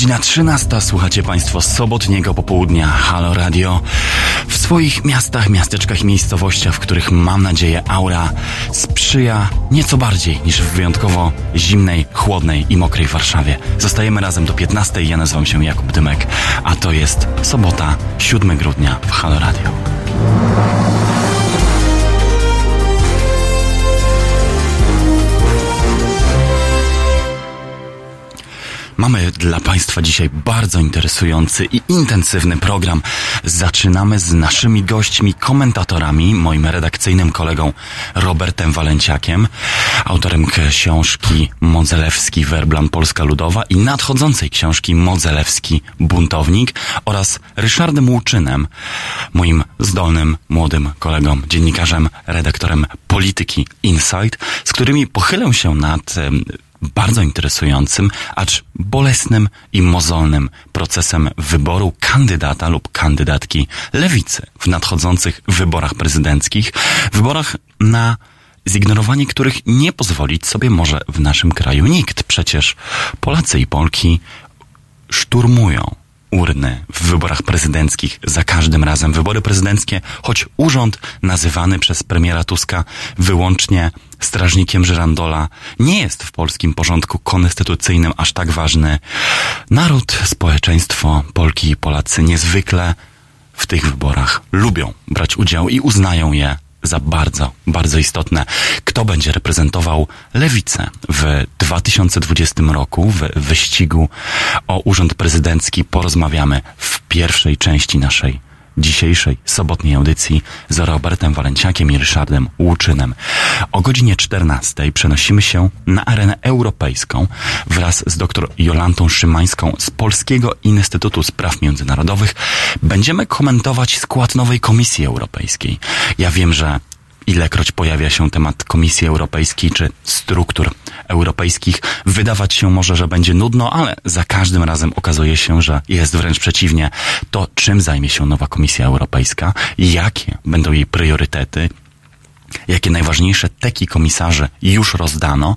Godzina 13. Słuchacie Państwo sobotniego popołudnia Halo Radio. W swoich miastach, miasteczkach i miejscowościach, w których mam nadzieję aura sprzyja nieco bardziej niż w wyjątkowo zimnej, chłodnej i mokrej Warszawie. Zostajemy razem do 15. Ja nazywam się Jakub Dymek, a to jest sobota, 7 grudnia w Halo Radio. Mamy dla Państwa dzisiaj bardzo interesujący i intensywny program. Zaczynamy z naszymi gośćmi, komentatorami, moim redakcyjnym kolegą Robertem Walenciakiem, autorem książki Modzelewski Werblan Polska Ludowa i nadchodzącej książki Modzelewski Buntownik oraz Ryszardem Łuczynem, moim zdolnym, młodym kolegą, dziennikarzem, redaktorem Polityki Insight, z którymi pochylę się nad bardzo interesującym, acz bolesnym i mozolnym procesem wyboru kandydata lub kandydatki lewicy w nadchodzących wyborach prezydenckich, wyborach na zignorowanie których nie pozwolić sobie może w naszym kraju nikt. Przecież Polacy i Polki szturmują urny w wyborach prezydenckich za każdym razem. Wybory prezydenckie, choć urząd nazywany przez premiera Tuska wyłącznie strażnikiem Żyrandola, nie jest w polskim porządku konstytucyjnym aż tak ważny. Naród, społeczeństwo, Polki i Polacy niezwykle w tych wyborach lubią brać udział i uznają je za bardzo, bardzo istotne. Kto będzie reprezentował lewicę w 2020 roku w wyścigu o urząd prezydencki porozmawiamy w pierwszej części naszej dzisiejszej sobotniej audycji z Robertem Walenciakiem i Ryszardem Łuczynem. O godzinie 14 przenosimy się na arenę europejską wraz z dr Jolantą Szymańską z Polskiego Instytutu Spraw Międzynarodowych. Będziemy komentować skład nowej Komisji Europejskiej. Ja wiem, że ilekroć pojawia się temat Komisji Europejskiej czy struktur europejskich, wydawać się może, że będzie nudno, ale za każdym razem okazuje się, że jest wręcz przeciwnie. To czym zajmie się nowa Komisja Europejska, jakie będą jej priorytety, jakie najważniejsze teki komisarzy już rozdano?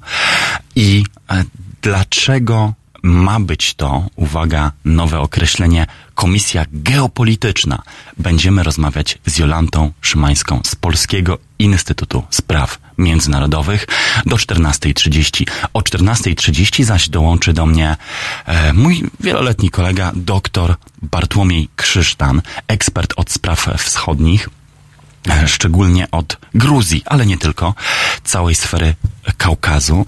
I e, dlaczego ma być to, uwaga, nowe określenie, Komisja Geopolityczna. Będziemy rozmawiać z Jolantą Szymańską z Polskiego Instytutu Spraw Międzynarodowych do 14.30. O 14.30 zaś dołączy do mnie e, mój wieloletni kolega, dr Bartłomiej Krzysztan, ekspert od spraw wschodnich, szczególnie od Gruzji, ale nie tylko, całej sfery Kaukazu.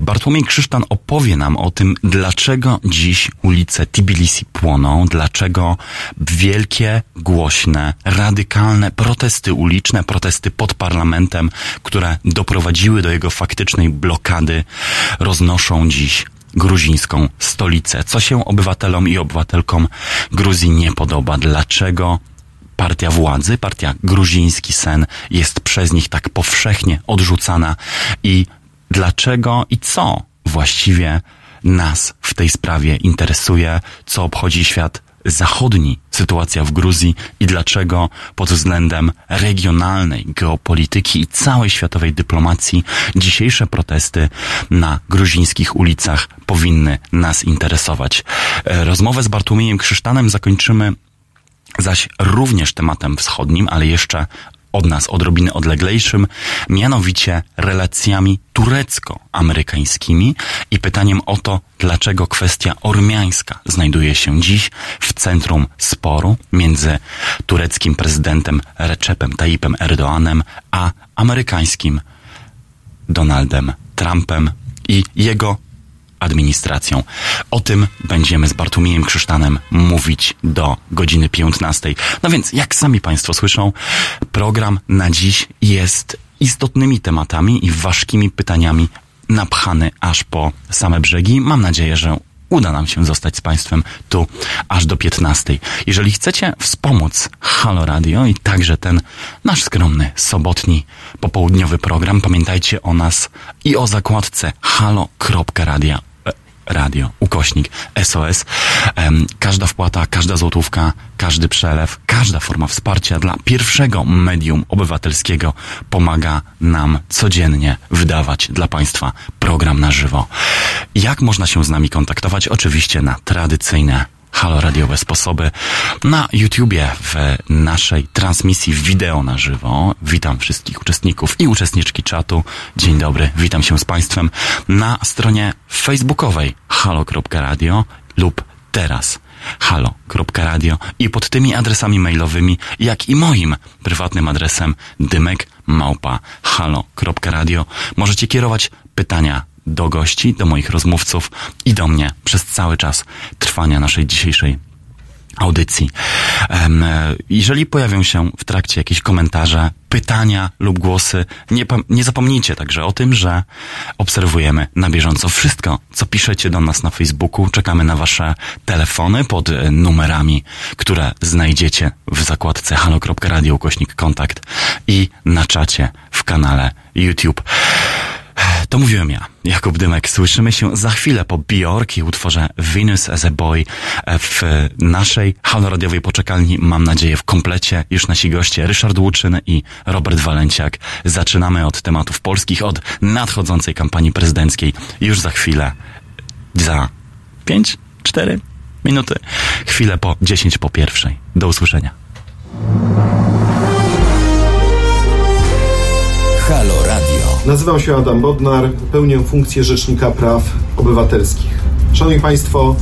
Bartłomiej Krzysztan opowie nam o tym, dlaczego dziś ulice Tbilisi płoną, dlaczego wielkie, głośne, radykalne protesty uliczne, protesty pod parlamentem, które doprowadziły do jego faktycznej blokady, roznoszą dziś gruzińską stolicę. Co się obywatelom i obywatelkom Gruzji nie podoba? Dlaczego partia władzy, partia gruziński sen jest przez nich tak powszechnie odrzucana. I dlaczego i co właściwie nas w tej sprawie interesuje, co obchodzi świat zachodni? Sytuacja w Gruzji i dlaczego pod względem regionalnej geopolityki i całej światowej dyplomacji dzisiejsze protesty na gruzińskich ulicach powinny nas interesować. E, rozmowę z Bartłomiejem Krzysztanem zakończymy zaś również tematem wschodnim, ale jeszcze od nas odrobinę odleglejszym, mianowicie relacjami turecko-amerykańskimi i pytaniem o to, dlaczego kwestia ormiańska znajduje się dziś w centrum sporu między tureckim prezydentem Recepem Tayyipem Erdoanem a amerykańskim Donaldem Trumpem i jego administracją. O tym będziemy z Bartłomiejem Krzysztanem mówić do godziny 15. No więc, jak sami Państwo słyszą, program na dziś jest istotnymi tematami i ważkimi pytaniami napchany aż po same brzegi. Mam nadzieję, że uda nam się zostać z Państwem tu aż do 15. Jeżeli chcecie wspomóc Halo Radio i także ten nasz skromny, sobotni, popołudniowy program, pamiętajcie o nas i o zakładce halo.radia Radio, ukośnik SOS. Każda wpłata, każda złotówka, każdy przelew, każda forma wsparcia dla pierwszego medium obywatelskiego pomaga nam codziennie wydawać dla Państwa program na żywo. Jak można się z nami kontaktować? Oczywiście na tradycyjne halo radiowe sposoby na YouTubie w naszej transmisji wideo na żywo. Witam wszystkich uczestników i uczestniczki czatu. Dzień dobry, witam się z Państwem na stronie facebookowej halo.radio lub teraz halo.radio i pod tymi adresami mailowymi, jak i moim prywatnym adresem dymek małpa halo.radio możecie kierować pytania do gości, do moich rozmówców i do mnie przez cały czas trwania naszej dzisiejszej audycji. E, jeżeli pojawią się w trakcie jakieś komentarze, pytania lub głosy, nie, nie zapomnijcie także o tym, że obserwujemy na bieżąco wszystko, co piszecie do nas na Facebooku. Czekamy na wasze telefony pod e, numerami, które znajdziecie w zakładce halo.radio kontakt i na czacie w kanale YouTube. To mówiłem ja, Jakub Dymek. Słyszymy się za chwilę po Bjork i utworze Venus as a Boy w naszej haloradiowej poczekalni. Mam nadzieję w komplecie już nasi goście Ryszard Łuczyn i Robert Walenciak. Zaczynamy od tematów polskich, od nadchodzącej kampanii prezydenckiej. Już za chwilę, za pięć, cztery minuty, chwilę po dziesięć po pierwszej. Do usłyszenia. Nazywam się Adam Bodnar, pełnię funkcję Rzecznika Praw Obywatelskich. Szanowni Państwo,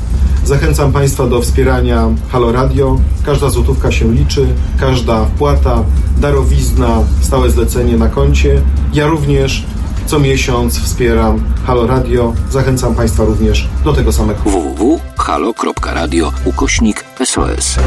zachęcam Państwa do wspierania Halo Radio. Każda złotówka się liczy, każda wpłata, darowizna, stałe zlecenie na koncie. Ja również co miesiąc wspieram Halo Radio. Zachęcam Państwa również do tego samego. www.halo.radio ukośnik SOS.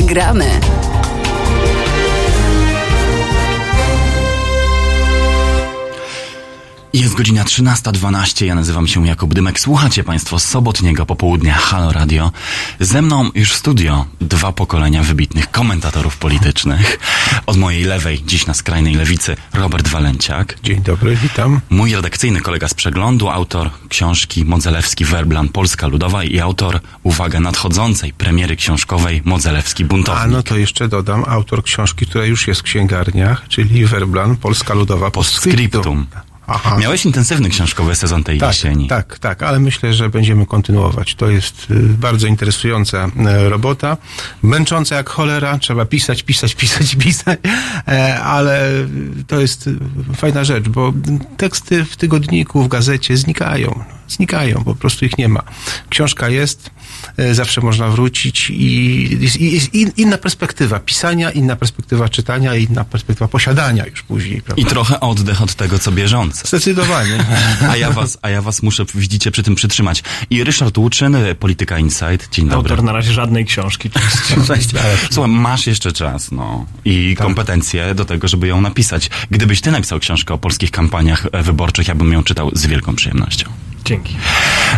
Gramy. 13.12, ja nazywam się Jakub Dymek. Słuchacie Państwo sobotniego popołudnia Halo Radio. Ze mną już w studio dwa pokolenia wybitnych komentatorów politycznych. Od mojej lewej, dziś na skrajnej lewicy, Robert Walenciak. Dzień dobry, witam. Mój redakcyjny kolega z przeglądu, autor książki Modzelewski Werblan Polska Ludowa i autor, uwaga, nadchodzącej premiery książkowej Modzelewski Buntownik. A no to jeszcze dodam, autor książki, która już jest w księgarniach, czyli Werblan, Polska Ludowa Postscriptum. Aha. Miałeś intensywny książkowy sezon tej Tak, jesieni. tak, tak, ale myślę, że będziemy kontynuować. To jest y, bardzo interesująca y, robota, męcząca jak cholera, trzeba pisać, pisać, pisać, pisać, e, ale to jest fajna rzecz, bo teksty w tygodniku, w gazecie znikają, znikają, po prostu ich nie ma. Książka jest, e, zawsze można wrócić i jest, inna perspektywa pisania, inna perspektywa czytania, inna perspektywa posiadania już później, prawda? I trochę oddech od tego, co bieżące. Zdecydowanie. A ja was, a ja was muszę, widzicie, przy tym przytrzymać. I Ryszard Łuczyn, Polityka Insight. Dzień dobry. Autor na razie żadnej książki. Cześć. Słuchaj, masz jeszcze czas, no. I Tak. kompetencje do tego, żeby ją napisać. Gdybyś ty napisał książkę o polskich kampaniach e, wyborczych, ja bym ją czytał z wielką przyjemnością. Dzięki.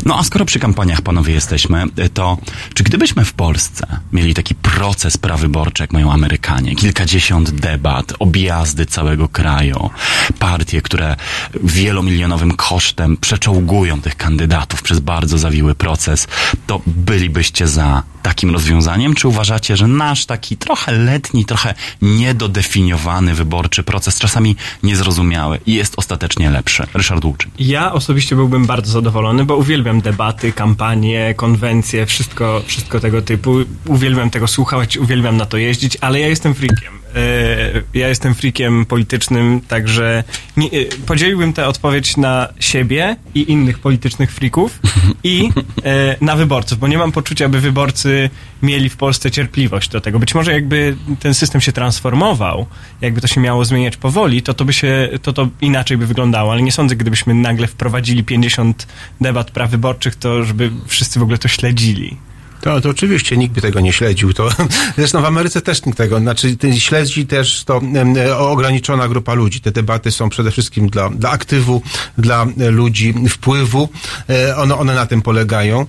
No a skoro przy kampaniach, panowie, jesteśmy, to czy gdybyśmy w Polsce mieli taki proces prawyborczy, jak mają Amerykanie, kilkadziesiąt debat, objazdy całego kraju, partie, które wielomilionowym kosztem przeczołgują tych kandydatów przez bardzo zawiły proces, to bylibyście za takim rozwiązaniem? Czy uważacie, że nasz taki trochę letni, trochę niedodefiniowany wyborczy proces, czasami niezrozumiały i jest ostatecznie lepszy? Ryszard Łuczyn. Ja osobiście byłbym bardzo zadowolony, bo uwielbiam debaty, kampanie, konwencje, wszystko, wszystko tego typu. Uwielbiam tego słuchać, uwielbiam na to jeździć, ale ja jestem freakiem. E, Ja jestem freakiem politycznym, także nie, e, podzieliłbym tę odpowiedź na siebie i innych politycznych freaków i e, na wyborców, bo nie mam poczucia, by wyborcy mieli w Polsce cierpliwość do tego. Być może jakby ten system się transformował, jakby to się miało zmieniać powoli, to to by się, to to inaczej by wyglądało, ale nie sądzę, gdybyśmy nagle wprowadzili 50 debat praw wyborczych, to żeby wszyscy w ogóle to śledzili. To, to oczywiście nikt by tego nie śledził. To, zresztą w Ameryce też nikt tego, znaczy śledzi też to e, ograniczona grupa ludzi. Te debaty są przede wszystkim dla, dla aktywu, dla e, ludzi wpływu. E, one, one na tym polegają.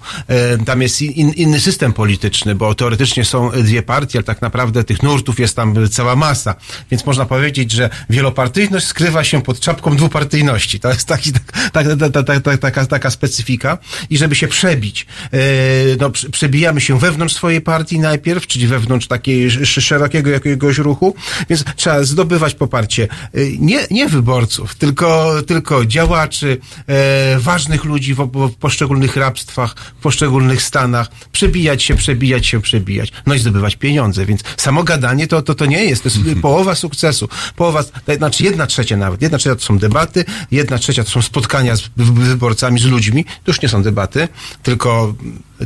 Tam jest in, inny system polityczny, bo teoretycznie są dwie partie, ale tak naprawdę tych nurtów jest tam cała masa. Więc można powiedzieć, że wielopartyjność skrywa się pod czapką dwupartyjności. To jest taki, tak, tak, tak, tak, tak, taka, taka specyfika. I żeby się przebić, no, prze- przebijamy się wewnątrz swojej partii najpierw, czyli wewnątrz takiej sz- szerokiego jakiegoś ruchu, więc trzeba zdobywać poparcie e, nie, nie wyborców, tylko, tylko działaczy, e, ważnych ludzi w, w poszczególnych rabstwach, w poszczególnych stanach, przebijać się, przebijać się, przebijać, no i zdobywać pieniądze, więc samo gadanie to, to, to nie jest, to jest połowa sukcesu, połowa, to znaczy jedna trzecia nawet, jedna trzecia to są debaty, jedna trzecia to są spotkania z wy- wyborcami, z ludźmi, to już nie są debaty, tylko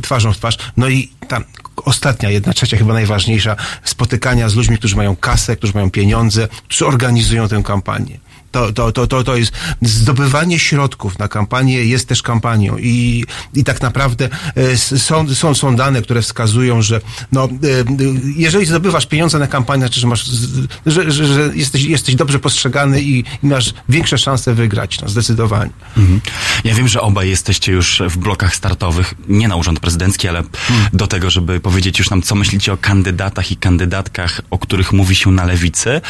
twarzą w twarz, no i tam ostatnia, jedna trzecia, chyba najważniejsza, spotykania z ludźmi, którzy mają kasę, którzy mają pieniądze, którzy organizują tę kampanię. To, to, to, to, to jest zdobywanie środków na kampanię jest też kampanią i, i tak naprawdę e, są, są, są dane, które wskazują, że no, e, jeżeli zdobywasz pieniądze na kampanię, znaczy, że, masz, że, że, że jesteś, jesteś dobrze postrzegany i, i masz większe szanse wygrać, no, zdecydowanie. Mhm. Ja wiem, że obaj jesteście już w blokach startowych, nie na urząd prezydencki, ale do tego, żeby powiedzieć już nam, co myślicie o kandydatach i kandydatkach, o których mówi się na lewicy,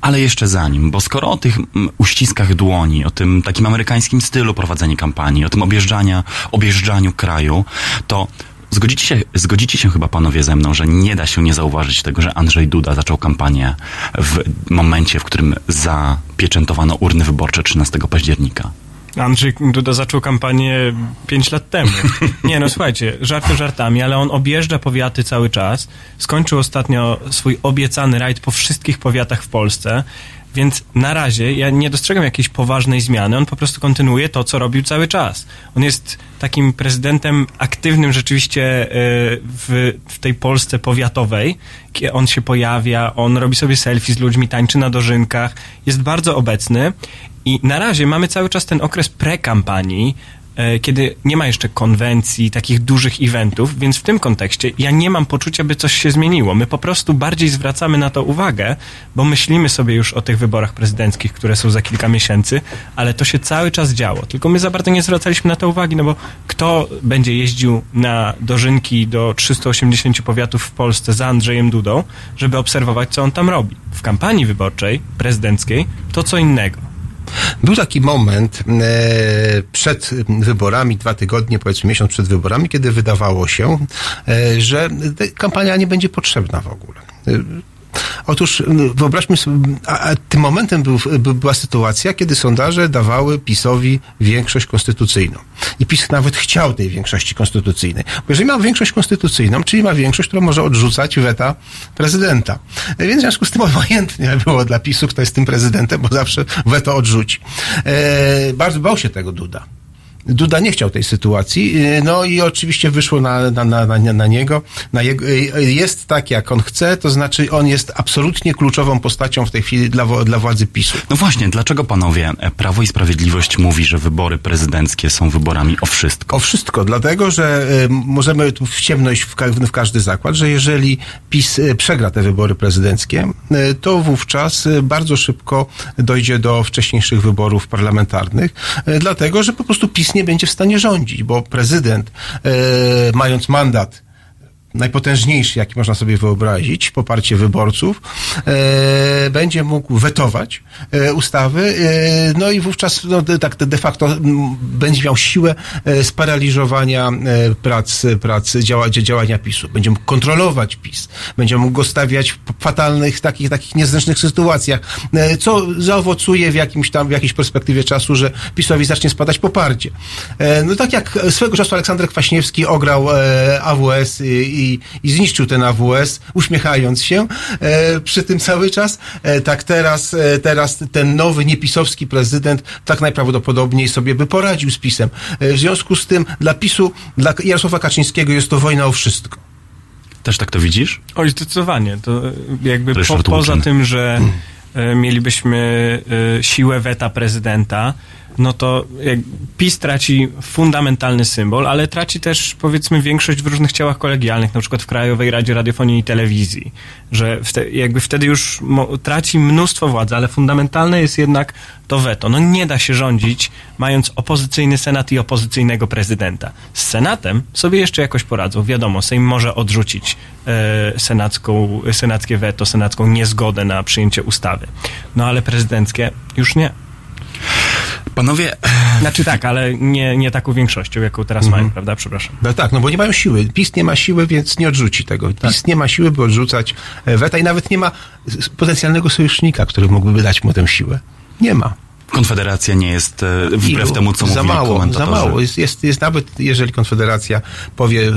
ale jeszcze zanim, bo skoro o tych uściskach dłoni, o tym takim amerykańskim stylu prowadzenia kampanii, o tym objeżdżania, objeżdżaniu kraju, to Zgodzicie się, zgodzicie się chyba panowie ze mną, że nie da się nie zauważyć tego, że Andrzej Duda zaczął kampanię w momencie, w którym zapieczętowano urny wyborcze 13 października. Andrzej Duda zaczął kampanię 5 lat temu. Nie no, słuchajcie, żarty żartami, ale on objeżdża powiaty cały czas. Skończył ostatnio swój obiecany rajd po wszystkich powiatach w Polsce. Więc na razie ja nie dostrzegam jakiejś poważnej zmiany. On po prostu kontynuuje to, co robił cały czas. On jest takim prezydentem aktywnym rzeczywiście e, w, w tej Polsce powiatowej. On się pojawia, on robi sobie selfie z ludźmi, tańczy na dożynkach. Jest bardzo obecny. I na razie mamy cały czas ten okres prekampanii, kiedy nie ma jeszcze konwencji, takich dużych eventów, więc w tym kontekście ja nie mam poczucia, by coś się zmieniło. My po prostu bardziej zwracamy na to uwagę, bo myślimy sobie już o tych wyborach prezydenckich, które są za kilka miesięcy, ale to się cały czas działo. Tylko my za bardzo nie zwracaliśmy na to uwagi, no bo kto będzie jeździł na dożynki do 380 powiatów w Polsce za Andrzejem Dudą, żeby obserwować, co on tam robi. W kampanii wyborczej, prezydenckiej, to co innego. Był taki moment e, przed wyborami, dwa tygodnie, powiedzmy miesiąc przed wyborami, kiedy wydawało się, e, że kampania nie będzie potrzebna w ogóle. Otóż wyobraźmy sobie, a, a tym momentem był, by, była sytuacja, kiedy sondaże dawały PiSowi większość konstytucyjną. I PiS nawet chciał tej większości konstytucyjnej. Bo jeżeli ma większość konstytucyjną, czyli ma większość, która może odrzucać weta prezydenta. E, Więc w związku z tym obojętnie było dla PiSu, kto jest tym prezydentem, bo zawsze weto odrzuci. E, bardzo bał się tego Duda. Duda nie chciał tej sytuacji, yy, no i oczywiście wyszło na, na, na, na, na niego. Na jego, yy, jest tak, jak on chce, to znaczy on jest absolutnie kluczową postacią w tej chwili dla, dla władzy PiSu. No właśnie, dlaczego panowie e, Prawo i Sprawiedliwość mówi, że wybory prezydenckie są wyborami o wszystko? O wszystko, dlatego, że y, możemy tu w ciemność w, ka- w każdy zakład, że jeżeli PiS y, przegra te wybory prezydenckie, y, to wówczas y, bardzo szybko dojdzie do wcześniejszych wyborów parlamentarnych, y, dlatego, że po prostu PiS nie będzie w stanie rządzić, bo prezydent, y, mając mandat najpotężniejszy, jaki można sobie wyobrazić, poparcie wyborców, e, będzie mógł wetować e, ustawy, e, no i wówczas no, de- tak de facto m, będzie miał siłę e, sparaliżowania e, prac, prac działa, działania PiSu. Będzie mógł kontrolować PiS, będzie mógł go stawiać w fatalnych, takich, takich niezręcznych sytuacjach, e, co zaowocuje w jakimś tam, w jakiejś perspektywie czasu, że PiSowi zacznie spadać poparcie. No tak jak swego czasu Aleksander Kwaśniewski ograł AWS i, i, i zniszczył ten AWS, uśmiechając się e, przy tym cały czas, e, tak teraz, e, teraz ten nowy, niepisowski prezydent tak najprawdopodobniej sobie by poradził z PiSem. E, w związku z tym dla PiSu, dla Jarosława Kaczyńskiego jest to wojna o wszystko. Też tak to widzisz? Oj, zdecydowanie. To e, jakby po, poza tym, że e, mielibyśmy siłę weta prezydenta, no to jak PiS traci fundamentalny symbol, ale traci też powiedzmy większość w różnych ciałach kolegialnych, na przykład w Krajowej Radzie Radiofonii i Telewizji, że wte, jakby wtedy już traci mnóstwo władzy, ale fundamentalne jest jednak to weto. No nie da się rządzić mając opozycyjny senat i opozycyjnego prezydenta. Z senatem sobie jeszcze jakoś poradzą. Wiadomo, Sejm może odrzucić e, senacką, senackie weto, senacką niezgodę na przyjęcie ustawy. No ale prezydenckie już nie. Panowie, Znaczy tak, ale nie, nie taką większością, jaką teraz mają, prawda? Przepraszam. No tak, no bo nie mają siły. PiS nie ma siły, więc nie odrzuci tego. PiS nie ma siły, by odrzucać e, weta i nawet nie ma potencjalnego sojusznika, który mógłby dać mu tę siłę. Nie ma. Konfederacja nie jest, e, wbrew Ilu? temu, co za mówili mało, komentatorzy. Za mało. Jest, jest, jest nawet, jeżeli Konfederacja powie,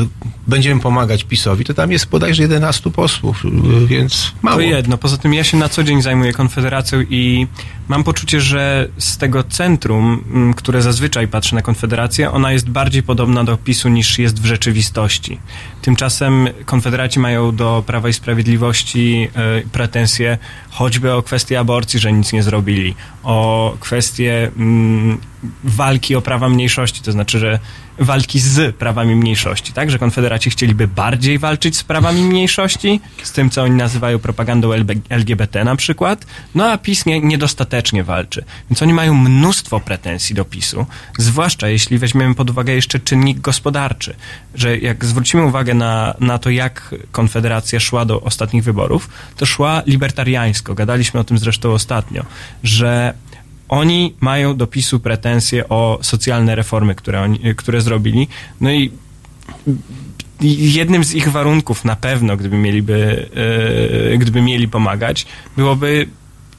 będziemy pomagać PiSowi, to tam jest bodajże 11 posłów, y, więc mało. To jedno. Poza tym ja się na co dzień zajmuję Konfederacją i mam poczucie, że z tego centrum, m, które zazwyczaj patrzy na Konfederację, ona jest bardziej podobna do PiSu niż jest w rzeczywistości. Tymczasem Konfederaci mają do Prawa i Sprawiedliwości e, pretensje choćby o kwestię aborcji, że nic nie zrobili, o kwestię mm, walki o prawa mniejszości, to znaczy, że walki z prawami mniejszości, tak? Że konfederaci chcieliby bardziej walczyć z prawami mniejszości, z tym, co oni nazywają propagandą LGBT na przykład, no a PiS nie, niedostatecznie walczy. Więc oni mają mnóstwo pretensji do PiSu, zwłaszcza jeśli weźmiemy pod uwagę jeszcze czynnik gospodarczy, że jak zwrócimy uwagę na, na to, jak Konfederacja szła do ostatnich wyborów, to szła libertariańsko. Gadaliśmy o tym zresztą ostatnio, że oni mają do PiSu pretensje o socjalne reformy, które, oni, które zrobili. No i jednym z ich warunków na pewno, gdyby mieliby, e, gdyby mieli pomagać, byłoby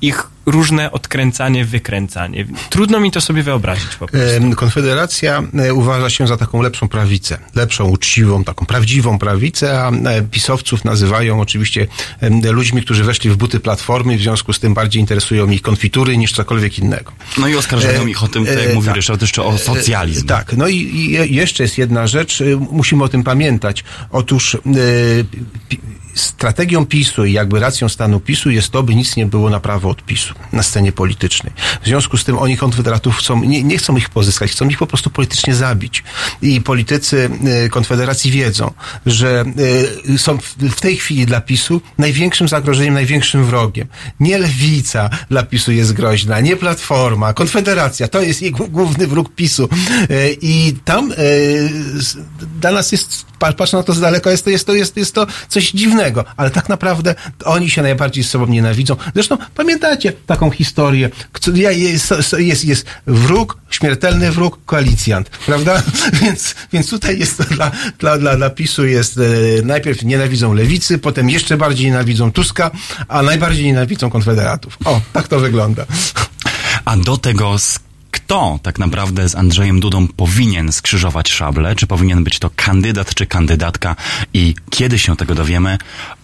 ich różne odkręcanie, wykręcanie. Trudno mi to sobie wyobrazić po prostu. Konfederacja e, uważa się za taką lepszą prawicę, lepszą, uczciwą, taką prawdziwą prawicę, a e, pisowców nazywają oczywiście ludźmi, którzy weszli w buty platformy, w związku z tym bardziej interesują ich konfitury niż cokolwiek innego. No i oskarżają E, ich o tym, tak jak e, mówił tak. Ryszard, jeszcze o socjalizm. E, Tak, no i, i je- jeszcze jest jedna rzecz, musimy o tym pamiętać. Otóż strategią PiSu i jakby racją stanu PiSu jest to, by nic nie było na prawo od PiSu na scenie politycznej. W związku z tym oni konfederatów chcą, nie, nie chcą ich pozyskać, chcą ich po prostu politycznie zabić. I politycy y, Konfederacji wiedzą, że y, są w, tej chwili dla PiSu największym zagrożeniem, największym wrogiem. Nie lewica dla PiSu jest groźna, nie Platforma, Konfederacja, to jest gł- główny wróg PiSu. Y, I tam dla nas jest, pa- patrz na to z daleka, jest to, jest to, jest, jest to coś dziwnego, ale tak naprawdę oni się najbardziej z sobą nienawidzą. Zresztą pamiętacie taką historię, jest, jest, jest wróg, śmiertelny wróg, koalicjant, prawda? Więc, więc tutaj jest dla, dla, dla, dla PiSu jest e, najpierw nienawidzą lewicy, potem jeszcze bardziej nienawidzą Tuska, a najbardziej nienawidzą konfederatów. O, tak to wygląda. A do tego kto tak naprawdę z Andrzejem Dudą powinien skrzyżować szable? Czy powinien być to kandydat czy kandydatka? I kiedy się tego dowiemy?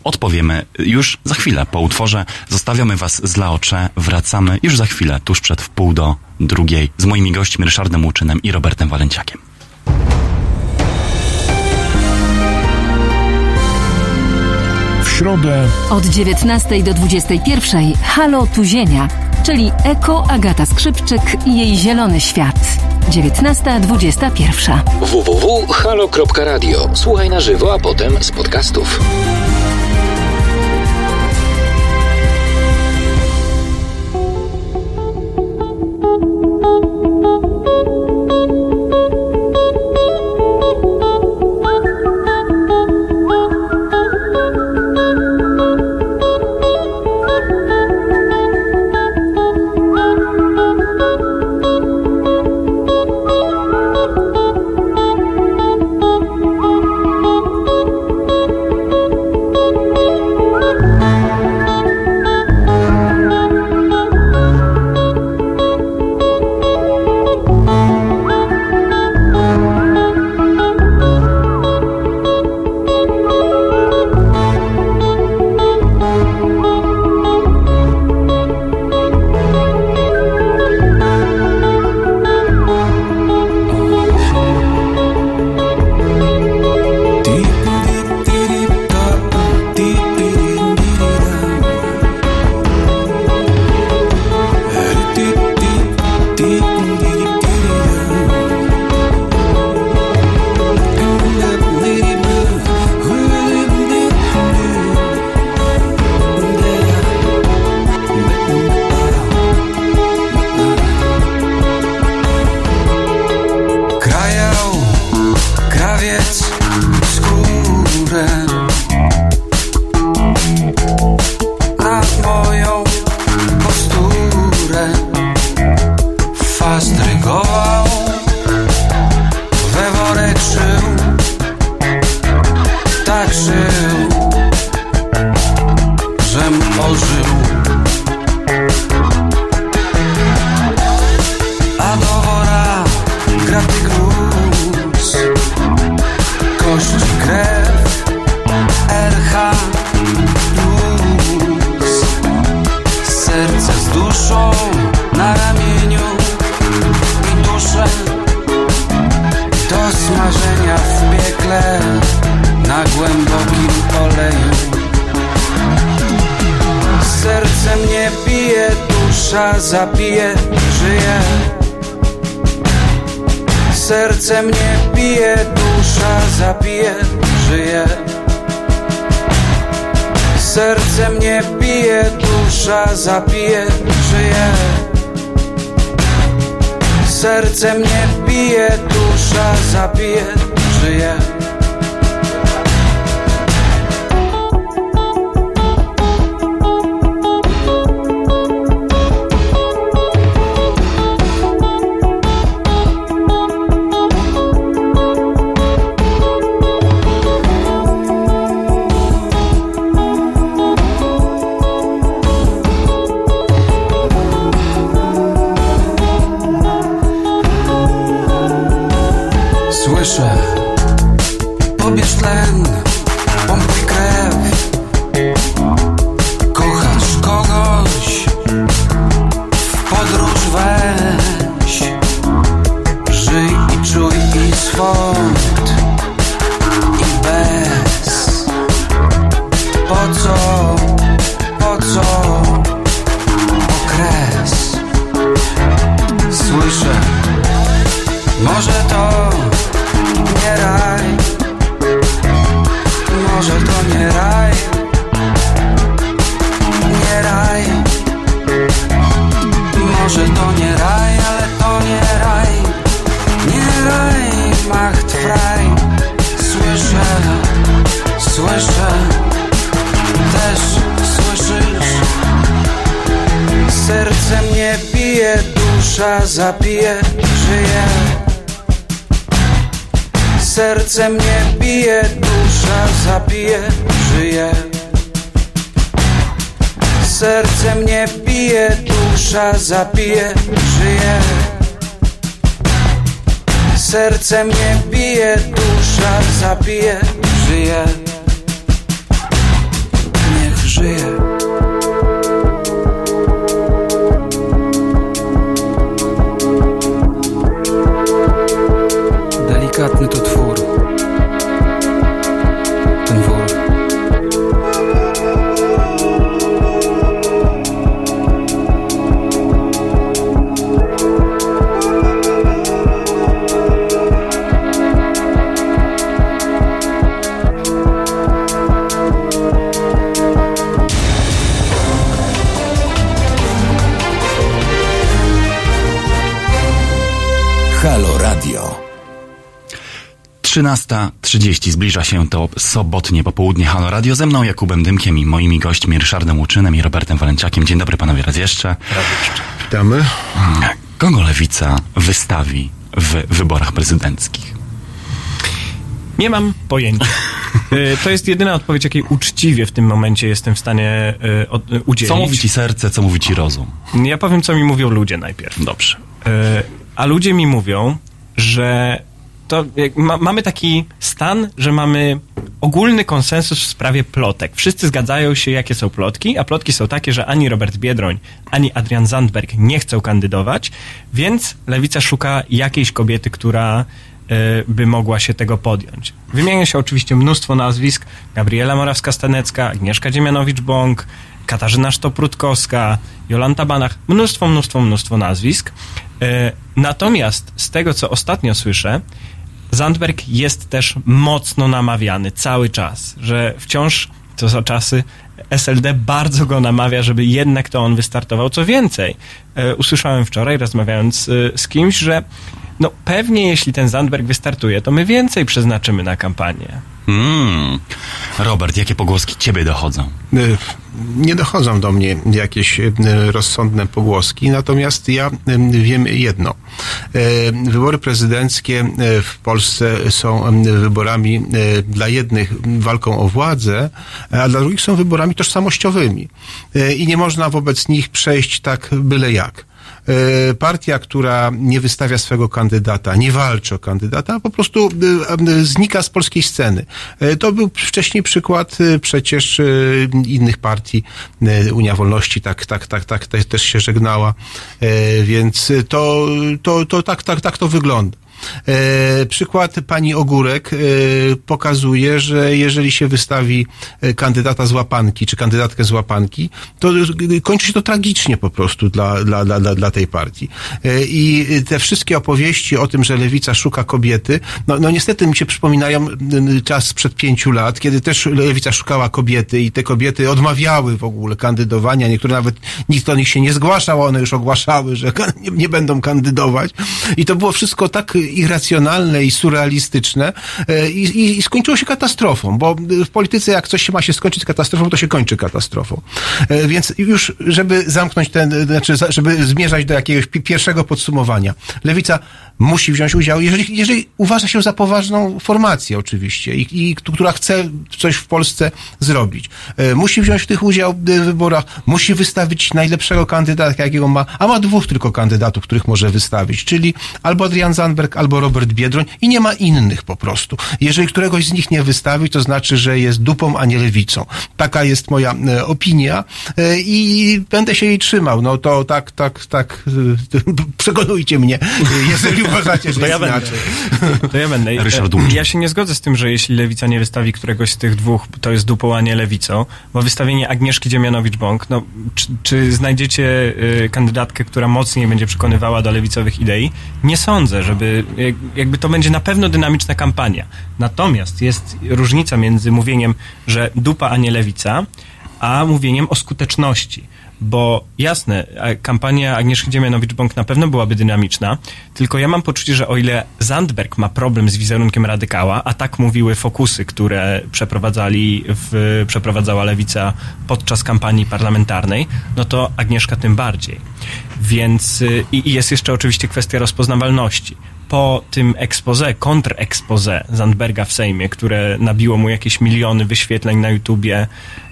Odpowiemy już za chwilę po utworze. Zostawiamy Was z Laocze. Wracamy już za chwilę, tuż przed wpół do drugiej, z moimi gośćmi Ryszardem Łuczynem i Robertem Walenciakiem. W środę Od 19 do 21 Halo Tuzienia, czyli Eko Agata Skrzypczyk i jej zielony świat. 19.21. www.halo.radio. Słuchaj na żywo, a potem z podcastów. Zabije, żyje. Serce mnie bije, dusza zabije, 13.30 zbliża się to sobotnie popołudnie Halo Radio ze mną Jakubem Dymkiem i moimi gośćmi Ryszardem Łuczynem i Robertem Walenciakiem. Dzień dobry panowie raz jeszcze. Witamy. Kogo lewica wystawi w wyborach prezydenckich? Nie mam pojęcia. Y, To jest jedyna odpowiedź, jakiej uczciwie w tym momencie jestem w stanie od- y, udzielić. Co mówi ci serce, co mówi ci rozum? Ja powiem, co mi mówią ludzie najpierw. Dobrze. A ludzie mi mówią, że to ma, mamy taki stan, że mamy ogólny konsensus w sprawie plotek. Wszyscy zgadzają się, jakie są plotki, a plotki są takie, że ani Robert Biedroń, ani Adrian Zandberg nie chcą kandydować, więc lewica szuka jakiejś kobiety, która y, by mogła się tego podjąć. Wymienia się oczywiście mnóstwo nazwisk. Gabriela Morawska-Stanecka, Agnieszka Dziemianowicz-Bąk, Katarzyna Sztoprutkowska, Jolanta Banach, mnóstwo, mnóstwo, mnóstwo nazwisk. E, Natomiast z tego, co ostatnio słyszę, Zandberg jest też mocno namawiany cały czas, że wciąż, co za czasy, SLD bardzo go namawia, żeby jednak to on wystartował. Co więcej, e, usłyszałem wczoraj, rozmawiając e, z kimś, że no pewnie jeśli ten Zandberg wystartuje, to my więcej przeznaczymy na kampanię. Mm. Robert, jakie pogłoski ciebie dochodzą? Y, Nie dochodzą do mnie jakieś y, rozsądne pogłoski, natomiast ja y, wiem jedno. Wybory prezydenckie w Polsce są wyborami dla jednych walką o władzę, a dla drugich są wyborami tożsamościowymi. I nie można wobec nich przejść tak byle jak. E, partia, która nie wystawia swego kandydata, nie walczy o kandydata, po prostu e, e, znika z polskiej sceny. To był wcześniej przykład przecież innych partii. Unia Wolności tak, tak, tak, tak te- też się żegnała, więc to, to, to tak, tak, tak to wygląda. E, przykład pani Ogórek e, pokazuje, że jeżeli się wystawi e, kandydata z łapanki, czy kandydatkę z łapanki, to kończy się to tragicznie po prostu dla, dla, dla, dla, tej partii. I te wszystkie opowieści o tym, że lewica szuka kobiety, no, no niestety mi się przypominają czas sprzed pięciu lat, kiedy też lewica szukała kobiety i te kobiety odmawiały w ogóle kandydowania, niektóre nawet nikt do nich się nie zgłaszał, one już ogłaszały, że nie, nie będą kandydować. I to było wszystko tak irracjonalne i surrealistyczne e, i, i, skończyło się katastrofą, bo w polityce jak coś się ma się skończyć katastrofą, to się kończy katastrofą. E, Więc już, żeby zamknąć ten, znaczy, żeby zmierzać do jakiegoś pi- pierwszego podsumowania. Lewica musi wziąć udział, jeżeli, jeżeli uważa się za poważną formację oczywiście i, i która chce coś w Polsce zrobić. E, Musi wziąć w tych udział w wyborach, musi wystawić najlepszego kandydata, jakiego ma, a ma dwóch tylko kandydatów, których może wystawić, czyli albo Adrian Zandberg, albo Robert Biedroń i nie ma innych po prostu. Jeżeli któregoś z nich nie wystawi, to znaczy, że jest dupą, a nie lewicą. Taka jest moja e, opinia e, i będę się jej trzymał. No to tak, tak, tak, przekonujcie mnie, jeżeli uważacie, że To ja jest będę. inaczej. To ja będę. Ryszard E. Ja się nie zgodzę z tym, że jeśli lewica nie wystawi któregoś z tych dwóch, to jest dupą, a nie lewicą, bo wystawienie Agnieszki Dziemianowicz-Bąk, no, czy, czy znajdziecie y, kandydatkę, która mocniej będzie przekonywała do lewicowych idei? Nie sądzę, żeby, jak- jakby to będzie na pewno dynamiczna kampania. Natomiast jest różnica między mówieniem, że dupa, a nie lewica, a mówieniem o skuteczności. Bo jasne, kampania Agnieszki Dziemianowicz-Bąk na pewno byłaby dynamiczna, tylko ja mam poczucie, że o ile Zandberg ma problem z wizerunkiem radykała, a tak mówiły fokusy, które przeprowadzali w, przeprowadzała lewica podczas kampanii parlamentarnej, no to Agnieszka tym bardziej. Więc y, i, i jest jeszcze oczywiście kwestia rozpoznawalności. Po tym expose, kontrexpose Zandberga w Sejmie, które nabiło mu jakieś miliony wyświetleń na YouTubie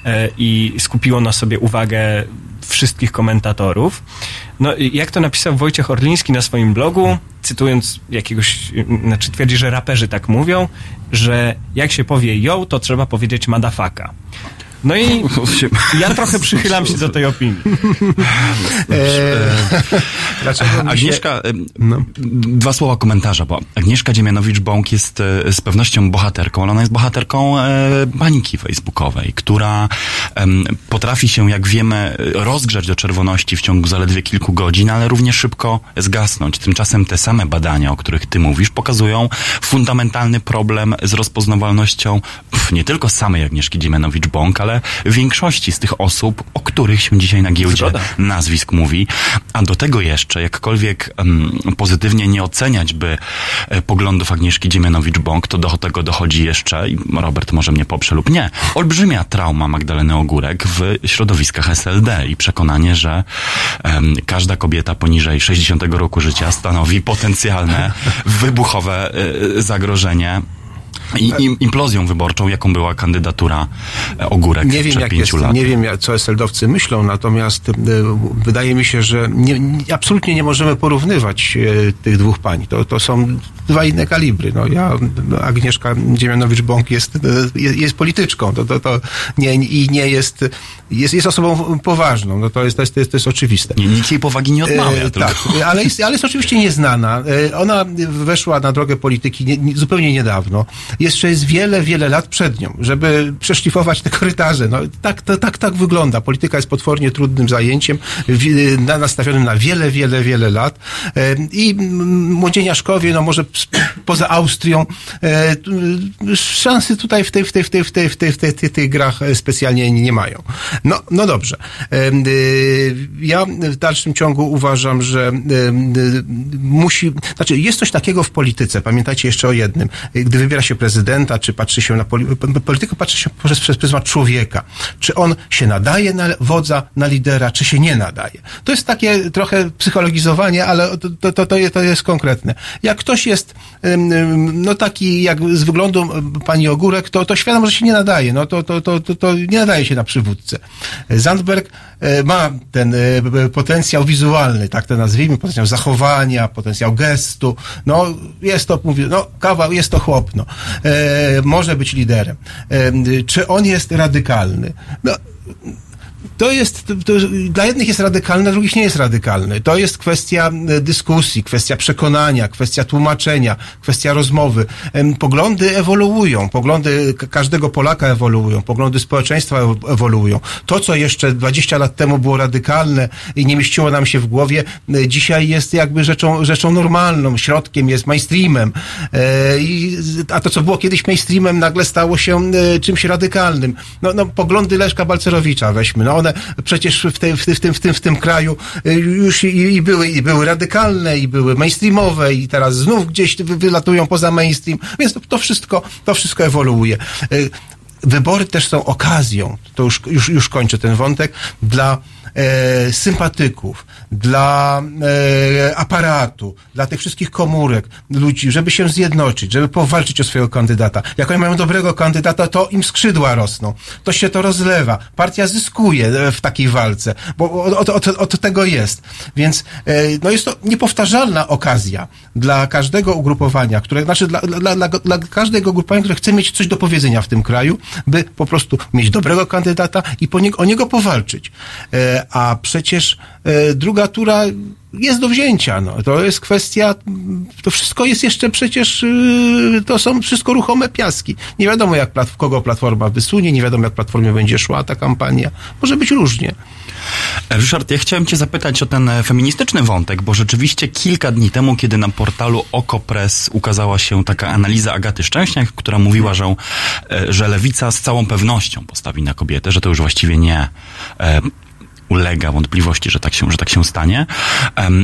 e, i skupiło na sobie uwagę wszystkich komentatorów. No, jak to napisał Wojciech Orliński na swoim blogu, cytując jakiegoś, znaczy twierdzi, że raperzy tak mówią, że jak się powie yo, to trzeba powiedzieć madafaka. No i ja trochę przychylam się do tej opinii. Się- Agnieszka, e, dwa słowa komentarza, bo Agnieszka Dziemianowicz-Bąk jest e, z pewnością bohaterką, ale ona jest bohaterką e, bańki facebookowej, która potrafi się, jak wiemy, rozgrzać do czerwoności w ciągu zaledwie kilku godzin, ale równie szybko zgasnąć. Tymczasem te same badania, o których ty mówisz, pokazują fundamentalny problem z rozpoznawalnością pf, nie tylko samej Agnieszki Dziemianowicz-Bąk, ale większości z tych osób, o których się dzisiaj na giełdzie Zgoda. nazwisk mówi, a do tego jeszcze, jakkolwiek em, pozytywnie nie oceniać by e, poglądów Agnieszki Dziemianowicz-Bąk, to do tego dochodzi jeszcze, i Robert może mnie poprze lub nie, olbrzymia trauma Magdaleny Ogórek w środowiskach SLD i przekonanie, że em, każda kobieta poniżej 60 roku życia stanowi potencjalne wybuchowe e, zagrożenie i im, implozją wyborczą, jaką była kandydatura e, Ogórek Nie wiem, jak jest, pięciu lat. nie wiem, co SLD-owcy myślą, natomiast e, wydaje mi się, że nie, nie, absolutnie nie możemy porównywać e, tych dwóch pań. To, to są dwa inne kalibry. No, ja, Agnieszka Dziemianowicz-Bąk jest, jest, jest polityczką to, to, to nie, i nie jest, jest, jest osobą poważną. No, to, jest, to, jest, to, jest, to jest oczywiste. Nie, nikt jej powagi nie odmawia, E. Tak, ale jest, ale jest oczywiście nieznana. Ona weszła na drogę polityki nie, nie, zupełnie niedawno. Jeszcze jest wiele, wiele lat przed nią, żeby przeszlifować te korytarze. No, tak, to, tak, tak wygląda. Polityka jest potwornie trudnym zajęciem, wi- na, nastawionym na wiele, wiele, wiele lat. E, I młodzieniaszkowie, no może poza Austrią, e, szansy tutaj w tej, w tej, w tej, w tej, w tej, w tej, w tych grach e, specjalnie nie mają. No, no dobrze. Y, Ja w dalszym ciągu uważam, że musi, znaczy jest coś takiego w polityce, pamiętajcie jeszcze o jednym, gdy wybiera się prezydenta, czy patrzy się na politykę, patrzy się przez, przez pryzmat człowieka. Czy on się nadaje na wodza, na lidera, czy się nie nadaje. To jest takie trochę psychologizowanie, ale to, to, to, to, jest, konkretne. Jak ktoś jest no taki jak z wyglądu pani Ogórek, to, to świadomo, że się nie nadaje. No to, to, to, to, to nie nadaje się na przywódcę. Zandberg e, ma ten e, potencjał wizualny, tak to nazwijmy, potencjał zachowania, potencjał gestu. No, jest to, mówię, no, kawał, jest to chłop, no. E, może być liderem. E, czy on jest radykalny? No, to jest, to, dla jednych jest radykalne, dla drugich nie jest radykalne. To jest kwestia e, dyskusji, kwestia przekonania, kwestia tłumaczenia, kwestia rozmowy. Poglądy ewoluują, poglądy każdego Polaka ewoluują, poglądy społeczeństwa ew- ewoluują. To, co jeszcze 20 lat temu było radykalne i nie mieściło nam się w głowie, e, dzisiaj jest jakby rzeczą, rzeczą normalną, środkiem jest mainstreamem. E, a to, co było kiedyś mainstreamem, nagle stało się czymś radykalnym. No, no poglądy Leszka Balcerowicza weźmy. No one przecież w, w, tym- w, tym, w, tym, w tym kraju e, już i, i, były, i były radykalne, i były mainstreamowe, i teraz znów gdzieś wy- wylatują poza mainstream. Więc to, to wszystko, to wszystko ewoluuje. E, Wybory też są okazją, to już, już, już kończę ten wątek, dla e, sympatyków, dla e, aparatu, dla tych wszystkich komórek, ludzi, żeby się zjednoczyć, żeby powalczyć o swojego kandydata. Jak oni mają dobrego kandydata, to im skrzydła rosną. To się to rozlewa. Partia zyskuje e, w takiej walce, bo od, od, od, tego jest. Więc e, no jest to niepowtarzalna okazja dla każdego ugrupowania, które, znaczy dla, dla, dla, dla każdego ugrupowania, które chce mieć coś do powiedzenia w tym kraju, by po prostu mieć dobrego kandydata i po niego, o niego powalczyć. E, a przecież e, druga tura jest do wzięcia. No. To jest kwestia, to wszystko jest jeszcze przecież, y, to są wszystko ruchome piaski. Nie wiadomo, jak kogo Platforma wysunie, nie wiadomo, jak Platformie będzie szła ta kampania. Może być różnie. Ryszard, ja chciałem cię zapytać o ten e, feministyczny wątek, bo rzeczywiście kilka dni temu, kiedy na portalu Okopres ukazała się taka analiza Agaty Szczęśniak, która mówiła, że, e, że lewica z całą pewnością postawi na kobietę, że to już właściwie nie e, ulega wątpliwości, że tak się, że tak się stanie.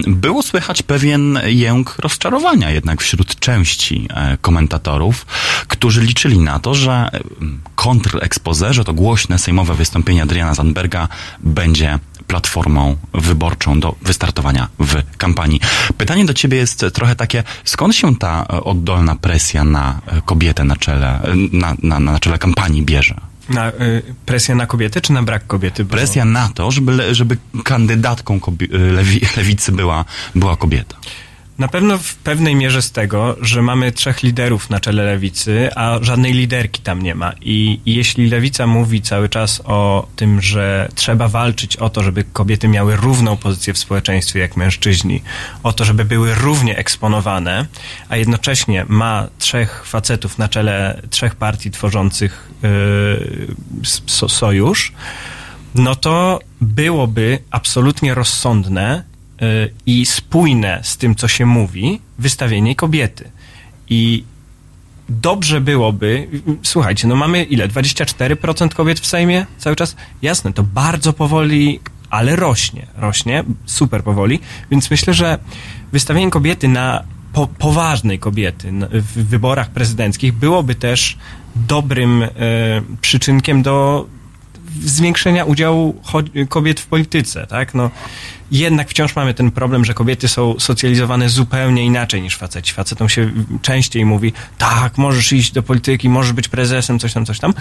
Było słychać pewien jęk rozczarowania jednak wśród części e, komentatorów, którzy liczyli na to, że em, kontrexpose, że to głośne sejmowe wystąpienie Adriana Zandberga będzie platformą wyborczą do wystartowania w kampanii. Pytanie do ciebie jest trochę takie, skąd się ta e, oddolna presja na e, kobietę na czele, na, na, na czele kampanii bierze? Na, y, presja na kobiety, czy na brak kobiety? Presja na to, żeby, żeby kandydatką kobie- lewi, lewicy była, była kobieta. Na pewno w pewnej mierze z tego, że mamy trzech liderów na czele lewicy, a żadnej liderki tam nie ma. I, I jeśli lewica mówi cały czas o tym, że trzeba walczyć o to, żeby kobiety miały równą pozycję w społeczeństwie jak mężczyźni, o to, żeby były równie eksponowane, a jednocześnie ma trzech facetów na czele trzech partii tworzących yy, so, sojusz, no to byłoby absolutnie rozsądne i spójne z tym, co się mówi, wystawienie kobiety. I dobrze byłoby, słuchajcie, no mamy ile? 24% kobiet w Sejmie cały czas? Jasne, to bardzo powoli, ale rośnie, rośnie, super powoli, więc myślę, że wystawienie kobiety na po, poważnej kobiety w wyborach prezydenckich byłoby też dobrym e, przyczynkiem do zwiększenia udziału kobiet w polityce, tak? No, jednak wciąż mamy ten problem, że kobiety są socjalizowane zupełnie inaczej niż faceci. Facetom się częściej mówi, tak, możesz iść do polityki, możesz być prezesem, coś tam, coś tam.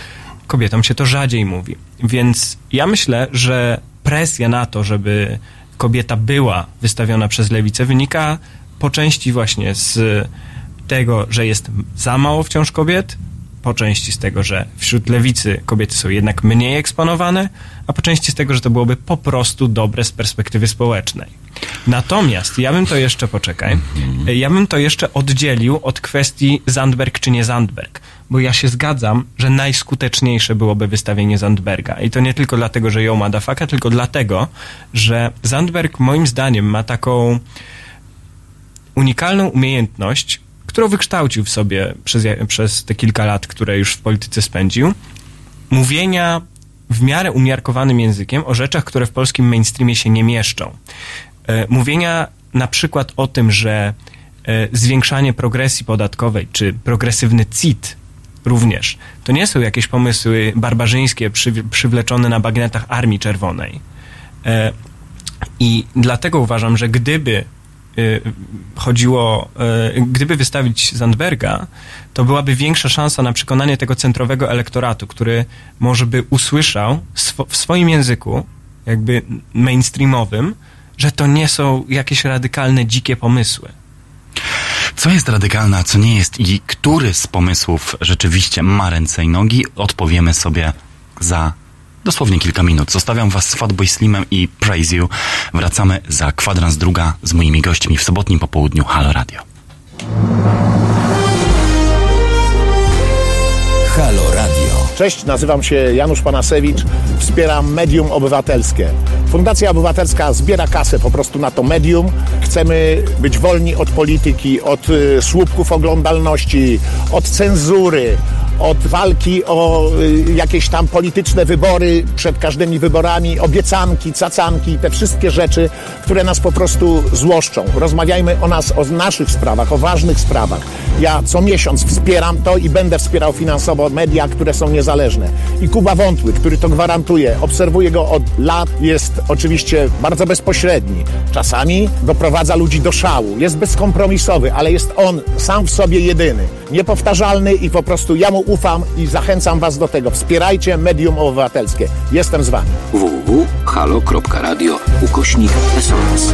Kobietom się to rzadziej mówi. Więc ja myślę, że presja na to, żeby kobieta była wystawiona przez lewicę, wynika po części właśnie z tego, że jest za mało wciąż kobiet, po części z tego, że wśród lewicy kobiety są jednak mniej eksponowane, a po części z tego, że to byłoby po prostu dobre z perspektywy społecznej. Natomiast ja bym to jeszcze, poczekaj, ja bym to jeszcze oddzielił od kwestii Zandberg czy nie Zandberg, bo ja się zgadzam, że najskuteczniejsze byłoby wystawienie Zandberga. I to nie tylko dlatego, że ją ma dafaka, tylko dlatego, że Zandberg moim zdaniem ma taką unikalną umiejętność, którą wykształcił w sobie przez, przez te kilka lat, które już w polityce spędził, mówienia w miarę umiarkowanym językiem o rzeczach, które w polskim mainstreamie się nie mieszczą. E, mówienia na przykład o tym, że e, zwiększanie progresji podatkowej, czy progresywny CIT również, to nie są jakieś pomysły barbarzyńskie przy, przywleczone na bagnetach Armii Czerwonej. E, I dlatego uważam, że gdyby chodziło, y, gdyby wystawić Zandberga, to byłaby większa szansa na przekonanie tego centrowego elektoratu, który może by usłyszał swo, w swoim języku, jakby mainstreamowym, że to nie są jakieś radykalne, dzikie pomysły. Co jest radykalne, a co nie jest i który z pomysłów rzeczywiście ma ręce i nogi, odpowiemy sobie za dosłownie kilka minut. Zostawiam was z Fatboy Slimem i Praise You. Wracamy za kwadrans druga z moimi gośćmi w sobotnim popołudniu Halo Radio. Halo Radio. Cześć, nazywam się Janusz Panasewicz, wspieram Medium Obywatelskie. Fundacja Obywatelska zbiera kasę po prostu na to medium. Chcemy być wolni od polityki, od y, słupków oglądalności, od cenzury, od walki o y, jakieś tam polityczne wybory przed każdymi wyborami, obiecanki, cacanki, te wszystkie rzeczy, które nas po prostu złoszczą. Rozmawiajmy o nas, o naszych sprawach, o ważnych sprawach. Ja co miesiąc wspieram to i będę wspierał finansowo media, które są niezależne. I Kuba Wątły, który to gwarantuje, obserwuję go od lat, jest oczywiście bardzo bezpośredni. Czasami doprowadza ludzi do szału, jest bezkompromisowy, ale jest on sam w sobie jedyny, niepowtarzalny i po prostu ja mu ufam i zachęcam was do tego. Wspierajcie medium obywatelskie. Jestem z wami. www.halo.radio ukośnik SOS.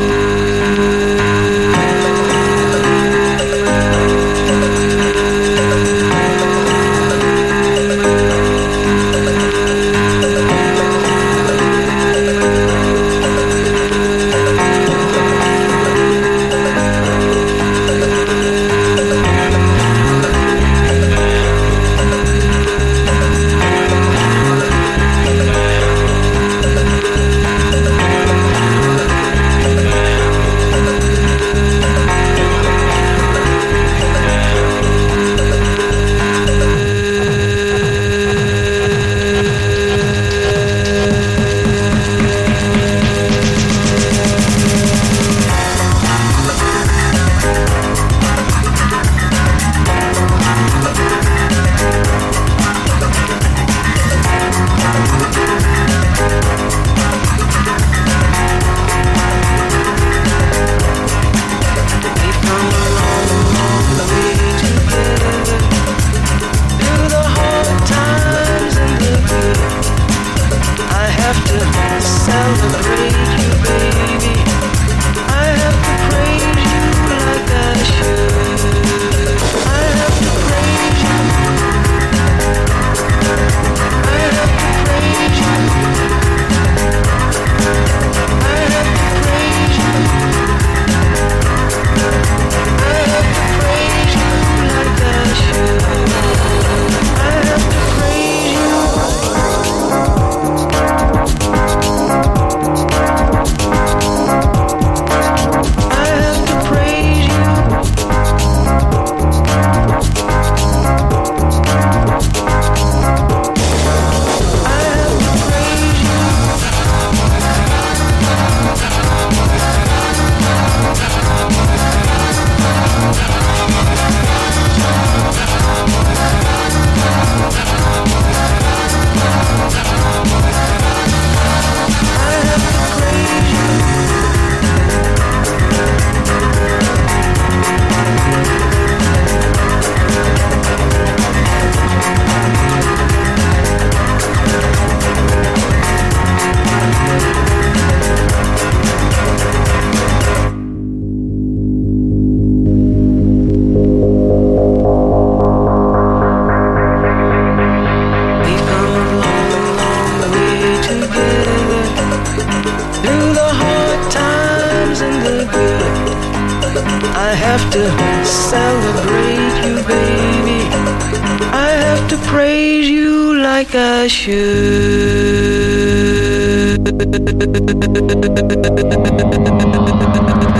Thank you.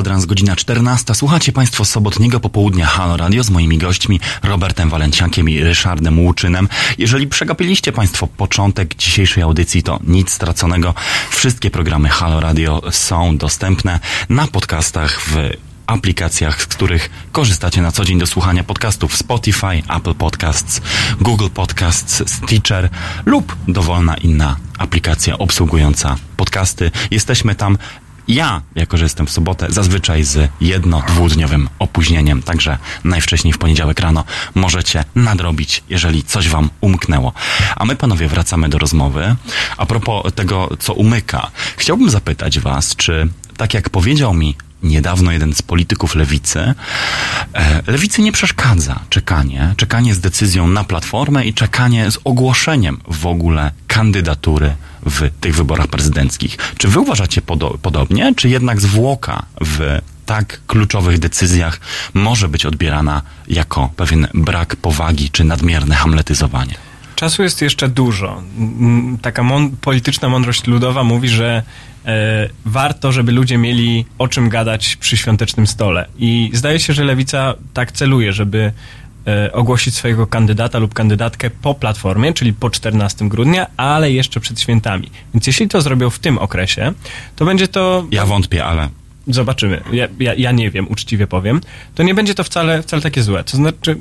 Kwadrans, godzina 14. Słuchacie Państwo sobotniego popołudnia Halo Radio z moimi gośćmi Robertem Walenciakiem i Ryszardem Łuczynem. Jeżeli przegapiliście Państwo początek dzisiejszej audycji, to nic straconego. Wszystkie programy Halo Radio są dostępne na podcastach w aplikacjach, z których korzystacie na co dzień do słuchania podcastów Spotify, Apple Podcasts, Google Podcasts, Stitcher lub dowolna inna aplikacja obsługująca podcasty. Jesteśmy tam ja, jako że jestem w sobotę, zazwyczaj z jedno-dwudniowym opóźnieniem, także najwcześniej w poniedziałek rano możecie nadrobić, jeżeli coś wam umknęło. A my, panowie, wracamy do rozmowy. A propos tego, co umyka, chciałbym zapytać was, czy tak jak powiedział mi niedawno jeden z polityków lewicy, e, lewicy nie przeszkadza czekanie, czekanie z decyzją na platformę i czekanie z ogłoszeniem w ogóle kandydatury w tych wyborach prezydenckich. Czy wy uważacie podo- podobnie, czy jednak zwłoka w tak kluczowych decyzjach może być odbierana jako pewien brak powagi czy nadmierne hamletyzowanie? Czasu jest jeszcze dużo. Taka polityczna mądrość ludowa mówi, że e, warto, żeby ludzie mieli o czym gadać przy świątecznym stole. I zdaje się, że lewica tak celuje, żeby ogłosić swojego kandydata lub kandydatkę po platformie, czyli po 14 grudnia, ale jeszcze przed świętami. Więc jeśli to zrobią w tym okresie, to będzie to Ja wątpię, ale Zobaczymy. Ja, ja, ja nie wiem, uczciwie powiem. To nie będzie to wcale, wcale takie złe. To znaczy,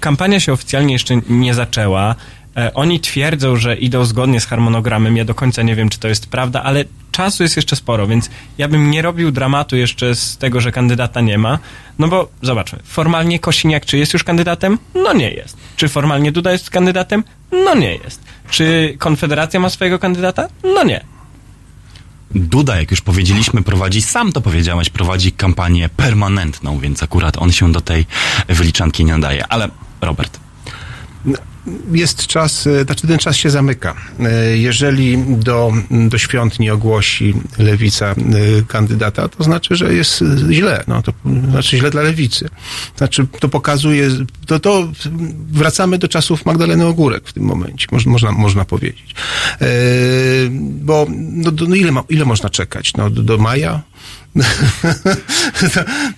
kampania się oficjalnie jeszcze nie zaczęła. E, oni twierdzą, że idą zgodnie z harmonogramem. Ja do końca nie wiem, czy to jest prawda, ale czasu jest jeszcze sporo, więc ja bym nie robił dramatu jeszcze z tego, że kandydata nie ma. No bo zobaczmy, formalnie Kosiniak czy jest już kandydatem? No nie jest. Czy formalnie Duda jest kandydatem? No nie jest. Czy Konfederacja ma swojego kandydata? No nie. Duda, jak już powiedzieliśmy, prowadzi, sam to powiedziałeś, prowadzi kampanię permanentną, więc akurat on się do tej wyliczanki nie nadaje. Ale Robert, jest czas, e, znaczy ten czas się zamyka. E, Jeżeli do, do świąt nie ogłosi lewica e, kandydata, to znaczy, że jest źle. No, to znaczy źle dla lewicy. Znaczy, to pokazuje, to, to wracamy do czasów Magdaleny Ogórek w tym momencie, moż, można, można powiedzieć. Bo no, no ile, ma, ile można czekać? No, do, do maja?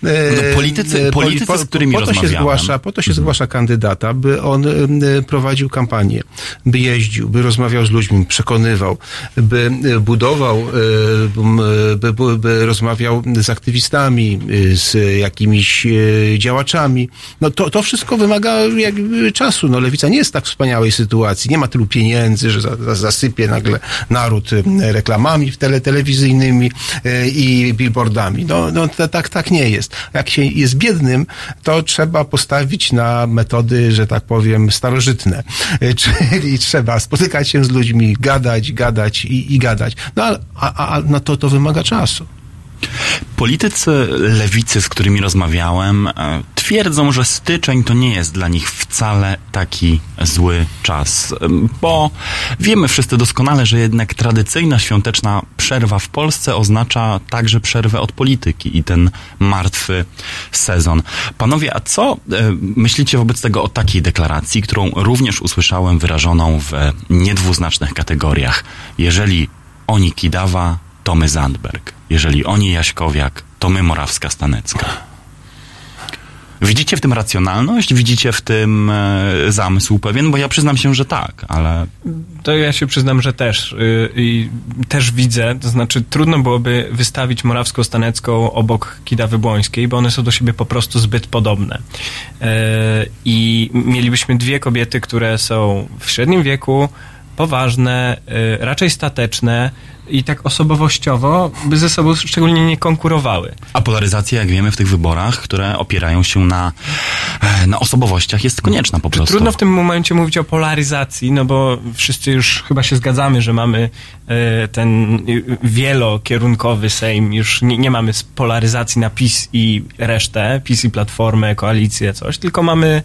No, politycy- politycy, z którymi po to się zgłasza, po to się zgłasza kandydata, by on e, prowadził kampanię, by jeździł, by rozmawiał z ludźmi, przekonywał, by e, budował, e, by, by, by rozmawiał z aktywistami, e, z jakimiś e, działaczami. No to, to wszystko wymaga jakby czasu. No lewica nie jest w tak wspaniałej sytuacji. Nie ma tylu pieniędzy, że za, za, zasypie nagle naród e, reklamami tele, telewizyjnymi e, i billboardami. No, no to, tak, tak nie jest. Jak się jest biednym, to trzeba postawić na metody, że tak powiem, starożytne. E, Czyli trzeba spotykać się z ludźmi, gadać, gadać i, i gadać. No a, a, no to, to wymaga czasu. Politycy lewicy, z którymi rozmawiałem, e, twierdzą, że styczeń to nie jest dla nich wcale taki zły czas, bo wiemy wszyscy doskonale, że jednak tradycyjna świąteczna przerwa w Polsce oznacza także przerwę od polityki i ten martwy sezon. Panowie, a co e, myślicie wobec tego o takiej deklaracji, którą również usłyszałem wyrażoną w niedwuznacznych kategoriach? Jeżeli oni Kidawa, to my Zandberg. Jeżeli oni Jaśkowiak, to my Morawska-Stanecka. Widzicie w tym racjonalność? Widzicie w tym e, zamysł pewien? Bo ja przyznam się, że tak, ale To ja się przyznam, że też. Yy, I też widzę, to znaczy trudno byłoby wystawić Morawską-Stanecką obok Kidawy Błońskiej, bo one są do siebie po prostu zbyt podobne. Yy, I mielibyśmy dwie kobiety, które są w średnim wieku, poważne, yy, raczej stateczne i tak osobowościowo by ze sobą szczególnie nie konkurowały. a polaryzacja, jak wiemy, w tych wyborach, które opierają się na, e, na osobowościach, jest konieczna po prostu. Trudno w tym momencie mówić o polaryzacji, no bo wszyscy już chyba się zgadzamy, że mamy e, ten e, wielokierunkowy Sejm, już nie, nie mamy polaryzacji na PiS i resztę, PiS i Platformę, koalicję, coś, tylko mamy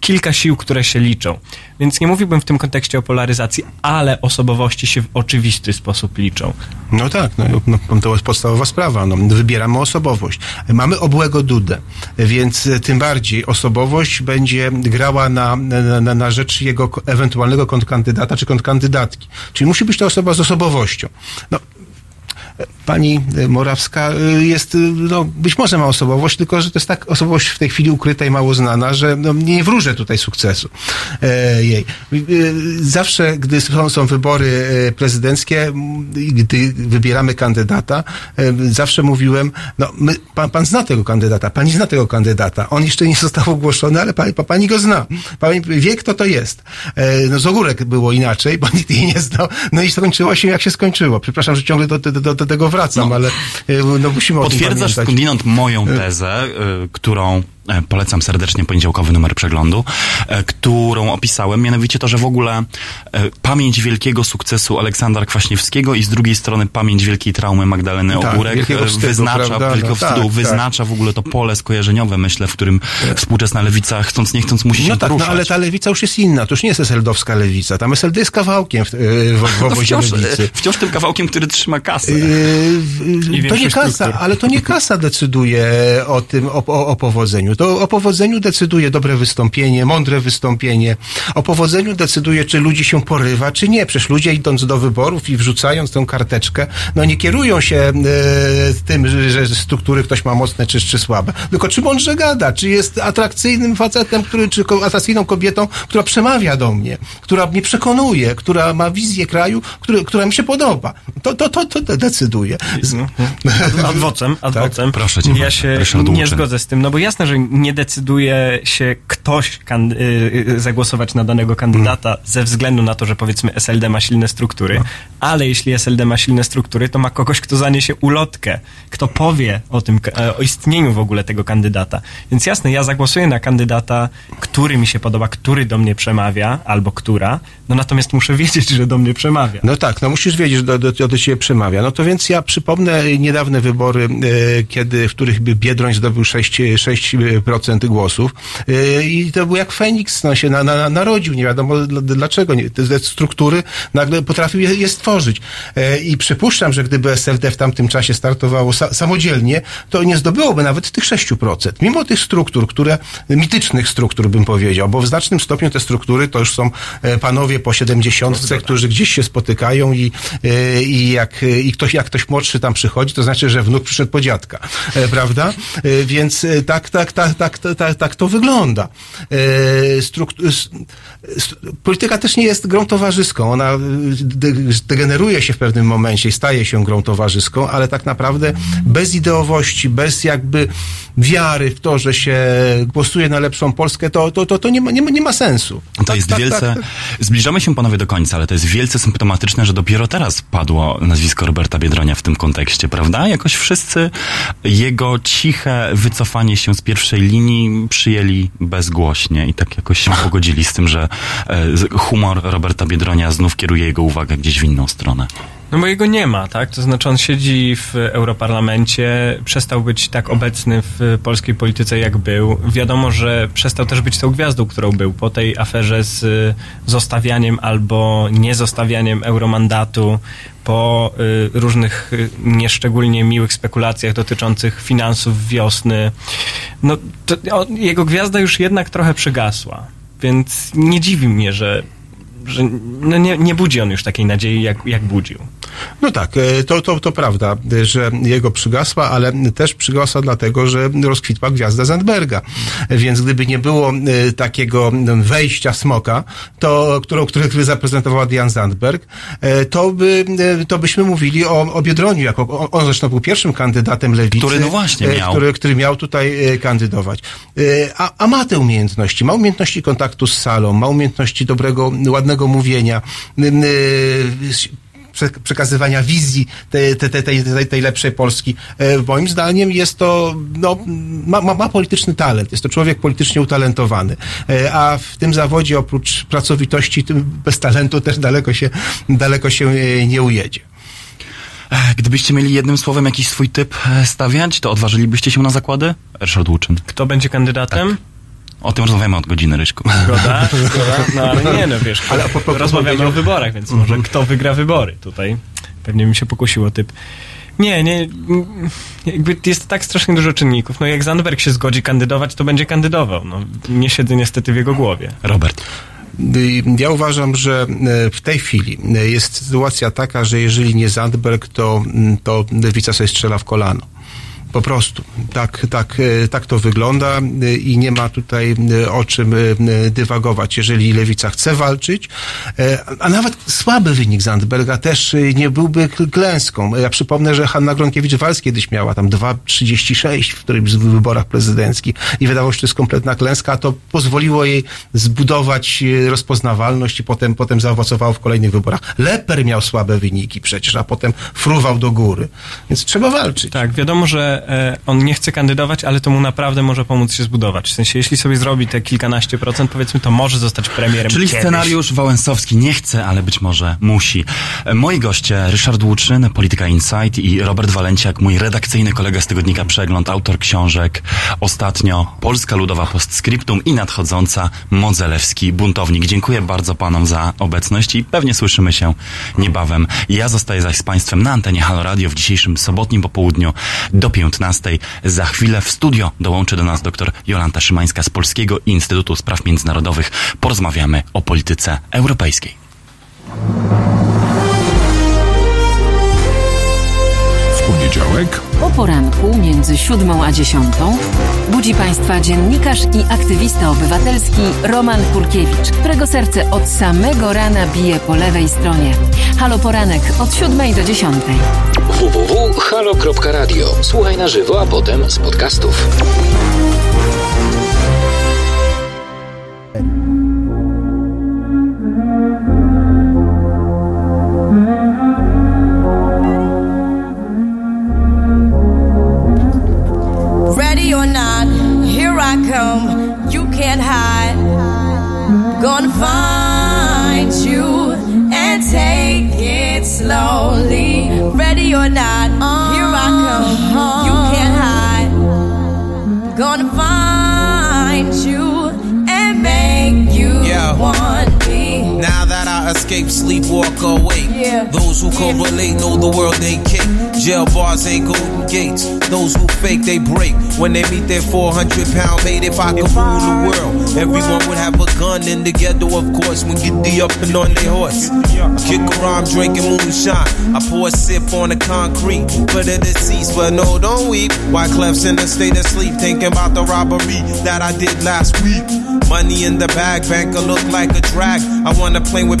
kilka sił, które się liczą. Więc nie mówiłbym w tym kontekście o polaryzacji, ale osobowości się w oczywisty sposób liczą. No tak, no, no, to jest podstawowa sprawa. No, wybieramy osobowość. Mamy obłego Dudę, więc e, tym bardziej osobowość będzie grała na, na, na, rzecz jego ewentualnego kontrkandydata czy kontrkandydatki. Czyli musi być to osoba z osobowością. No, Pani e, Morawska e, jest, e, no, być może ma osobowość, tylko że to jest tak osobowość w tej chwili ukryta i mało znana, że no, nie wróżę tutaj sukcesu e, jej. Zawsze, gdy są, są wybory prezydenckie gdy wybieramy kandydata, e, zawsze mówiłem, no, my, pan, pan zna tego kandydata, pani zna tego kandydata, on jeszcze nie został ogłoszony, ale pani, pa- pani go zna. Pani wie, kto to jest. No, z ogórek było inaczej, bo nikt jej nie znał, no i skończyło się, jak się skończyło. Przepraszam, że ciągle do, do, do, do tego wracam, ale e, no, musimy o Potwierdzasz skądinąd moją tezę, y, którą polecam serdecznie poniedziałkowy numer przeglądu, e, którą opisałem, mianowicie to, że w ogóle e, pamięć wielkiego sukcesu Aleksandra Kwaśniewskiego i z drugiej strony pamięć wielkiej traumy Magdaleny Tak, Ogórek e, wstydu, wyznacza, prawda? wielkiego No, wstydu, tak, tak. wyznacza w ogóle to pole skojarzeniowe, myślę, w którym współczesna lewica chcąc nie chcąc musi się No tak, no ale ta lewica już jest inna. To już nie jest eseldowska lewica. Tam SLD jest kawałkiem w, w, w no obozie wciąż, lewicy. e, wciąż tym kawałkiem, który trzyma kasę. Yy, to nie kasa, struktur. ale to nie kasa decyduje o tym, o, o, o powodzeniu. To o powodzeniu decyduje dobre wystąpienie, mądre wystąpienie. O powodzeniu decyduje, czy ludzi się porywa, czy nie. Przecież ludzie idąc do wyborów i wrzucając tą karteczkę, no nie kierują się e, tym, że, że struktury ktoś ma mocne czy, czy słabe. Tylko czy mądrze gada, czy jest atrakcyjnym facetem, który, czy atrakcyjną kobietą, która przemawia do mnie, która mnie przekonuje, która ma wizję kraju, który, która mi się podoba. To, to, to, to decyduje. Z, Ad, adwocem, adwocem. Proszę cię, Ja się nie zgodzę z tym, no bo jasne, że nie decyduje się ktoś y, y, zagłosować na danego kandydata ze względu na to, że powiedzmy SLD ma silne struktury, ale jeśli SLD ma silne struktury, to ma kogoś, kto zaniesie ulotkę, kto powie o tym, e, o istnieniu w ogóle tego kandydata. Więc jasne, ja zagłosuję na kandydata, który mi się podoba, który do mnie przemawia, albo która, no natomiast muszę wiedzieć, że do mnie przemawia. No tak, no musisz wiedzieć, że do, do, do ciebie przemawia. No to więc ja przypomnę niedawne wybory, e, kiedy, w których Biedroń zdobył 6, 6% głosów e, i to był jak Feniks, no się na, na, narodził, nie wiadomo dl- dlaczego. Te struktury nagle potrafił je, je stworzyć. E, I przypuszczam, że gdyby SLD w tamtym czasie startowało sa, samodzielnie, to nie zdobyłoby nawet tych 6%. Mimo tych struktur, które, mitycznych struktur bym powiedział, bo w znacznym stopniu te struktury to już są e, panowie po 70, którzy gdzieś się spotykają i, e, i jak i ktoś, jak ktoś młodszy tam przychodzi, to znaczy, że wnuk przyszedł po dziadka, prawda? Więc tak, tak, tak, tak, tak, tak, to wygląda. Struktu- polityka też nie jest grą towarzyską. Ona degeneruje się w pewnym momencie i staje się grą towarzyską, ale tak naprawdę bez ideowości, bez jakby wiary w to, że się głosuje na lepszą Polskę, to, to, to, to nie, ma, nie, ma, nie ma sensu. To Tak, jest tak, wielce. tak. Zbliżamy się panowie do końca, ale to jest wielce symptomatyczne, że dopiero teraz padło nazwisko Roberta Biedronia w tym kontekście, prawda? Jakoś wszyscy jego ciche wycofanie się z pierwszej linii przyjęli bezgłośnie i tak jakoś się pogodzili z tym, że e, humor Roberta Biedronia znów kieruje jego uwagę gdzieś w inną stronę. No bo jego nie ma, tak? To znaczy on siedzi w Europarlamencie, przestał być tak obecny w polskiej polityce jak był. Wiadomo, że przestał też być tą gwiazdą, którą był po tej aferze z zostawianiem albo niezostawianiem euromandatu, po y, różnych y, nieszczególnie miłych spekulacjach dotyczących finansów wiosny. No to, o, jego gwiazda już jednak trochę przygasła. Więc nie dziwi mnie, że że no nie, nie budzi on już takiej nadziei, jak, jak budził. No tak, e, to, to, to prawda, że jego przygasła, ale też przygasła dlatego, że rozkwitła gwiazda Zandberga. Więc gdyby nie było e, takiego wejścia smoka, to, którą, który, który zaprezentował Dian Zandberg, e, to, by, to byśmy mówili o, o Biedroniu, jako, on- zresztą był pierwszym kandydatem lewicy. Który, no właśnie, miał. Który, który miał tutaj kandydować. A, a ma te umiejętności, ma umiejętności kontaktu z salą, ma umiejętności dobrego, ładnego mówienia, przekazywania wizji tej, tej, tej, tej, tej, lepszej Polski. E, moim zdaniem jest to, no, ma, ma, ma polityczny talent, jest to człowiek politycznie utalentowany, e, a w tym zawodzie oprócz pracowitości, tym bez talentu też daleko się, daleko się e, nie ujedzie. Gdybyście mieli jednym słowem jakiś swój typ stawiać, to odważylibyście się na zakłady? Ryszard Łuczyn. Kto będzie kandydatem? O tym rozmawiamy od godziny, Ryśku. Zgoda? Zgoda? No ale nie, no wiesz, Ale propos rozmawiamy o wyborach, więc może kto wygra wybory tutaj. Pewnie mi się pokusiło typ. Nie, nie, jakby jest tak strasznie dużo czynników. No jak Zandberg się zgodzi kandydować, to będzie kandydował. No, nie siedzę niestety w jego głowie. Robert. Ja uważam, że e, w tej chwili e, jest sytuacja taka, że jeżeli nie Zandberg, to, mm, to Lewica sobie strzela w kolano. Po prostu. Tak, tak, e, tak to wygląda e, i nie ma tutaj e, o czym dywagować. Jeżeli Lewica chce walczyć, a nawet słaby wynik Zandberga też nie byłby klęską. Ja przypomnę, że Hanna Gronkiewicz-Walc kiedyś miała tam 2,36 w którymś z wyborach prezydenckich i wydawało się, że to jest kompletna klęska, a to pozwoliło jej zbudować rozpoznawalność i potem, potem zaowocowało w kolejnych wyborach. Leper miał słabe wyniki przecież, a potem fruwał do góry. Więc trzeba walczyć. Tak, wiadomo, że e, on nie chce kandydować, ale to mu naprawdę może pomóc się zbudować. W sensie, jeśli sobie zrobi te kilkanaście procent, powiedzmy, to może zostać premierem Czyli kiedyś. scenariusz Wałęsowski nie chce, ale być może musi. E, Moi goście, Ryszard Łuczyn, Polityka Insight i Robert Walenciak, mój redakcyjny kolega z tygodnika Przegląd, autor książek Ostatnio, Polska Ludowa Postscriptum i nadchodząca Modzelewski Buntownik. Dziękuję bardzo panom za obecność i pewnie słyszymy się niebawem. Ja zostaję zaś z państwem na antenie Halo Radio w dzisiejszym sobotnim popołudniu do 15. Za chwilę w studio dołączy do nas dr Jolanta Szymańska z Polskiego Instytutu Spraw Międzynarodowych. Porozmawiamy o polityce europejskiej. W poniedziałek Po poranku między siódmą a dziesiątą budzi Państwa dziennikarz i aktywista obywatelski Roman Kurkiewicz, którego serce od samego rana bije po lewej stronie. Halo Poranek od siódmej do dziesiątej. www.halo.radio. Słuchaj na żywo, a potem z podcastów. Gonna find you and take it slowly. Ready or not, uh. Escape, sleep, walk awake. Yeah. Those who correlate know the world ain't cake. Jail bars ain't golden gates. Those who fake, they break. When they meet their 400 pound mate, if I could rule the world, everyone would have a gun in the ghetto, of course, when get the up and on their horse. Kick around drinking moonshine. I pour a sip on the concrete for the deceased, but no, don't weep. Why Clef's in a state of sleep, thinking about the robbery that I did last week. Money in the bag, banker look like a drag. I wanna play with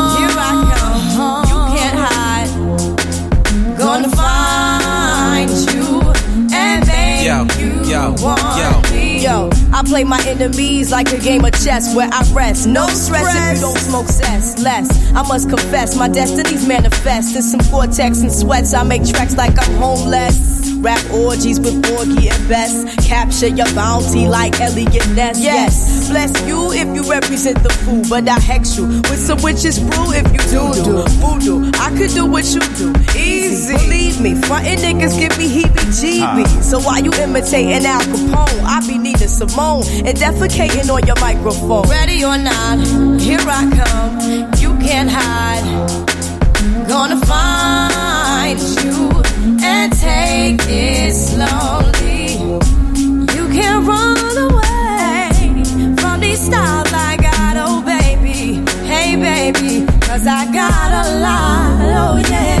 I play my enemies like a game of chess where I rest. No stress if you don't smoke cess. Less, I must confess, my destinies manifest. In some cortex and sweats, I make tracks like I'm homeless. Rap orgies with Borgie and Best. Capture your bounty like Elliot Ness. Yes, bless you if you represent the fool, but I hex you with some witches brew if you do do voodoo. I could do what you do, easy. Believe me, frontin' niggas give me heebie-jeebies. So why you imitating Al Capone? I be needing Simone and defecating on your microphone. Ready or not, here I come. You can't hide. Gonna find you and take it slowly. You can't run away from these styles I got, oh baby. Hey baby, cause I got a lot, oh yeah.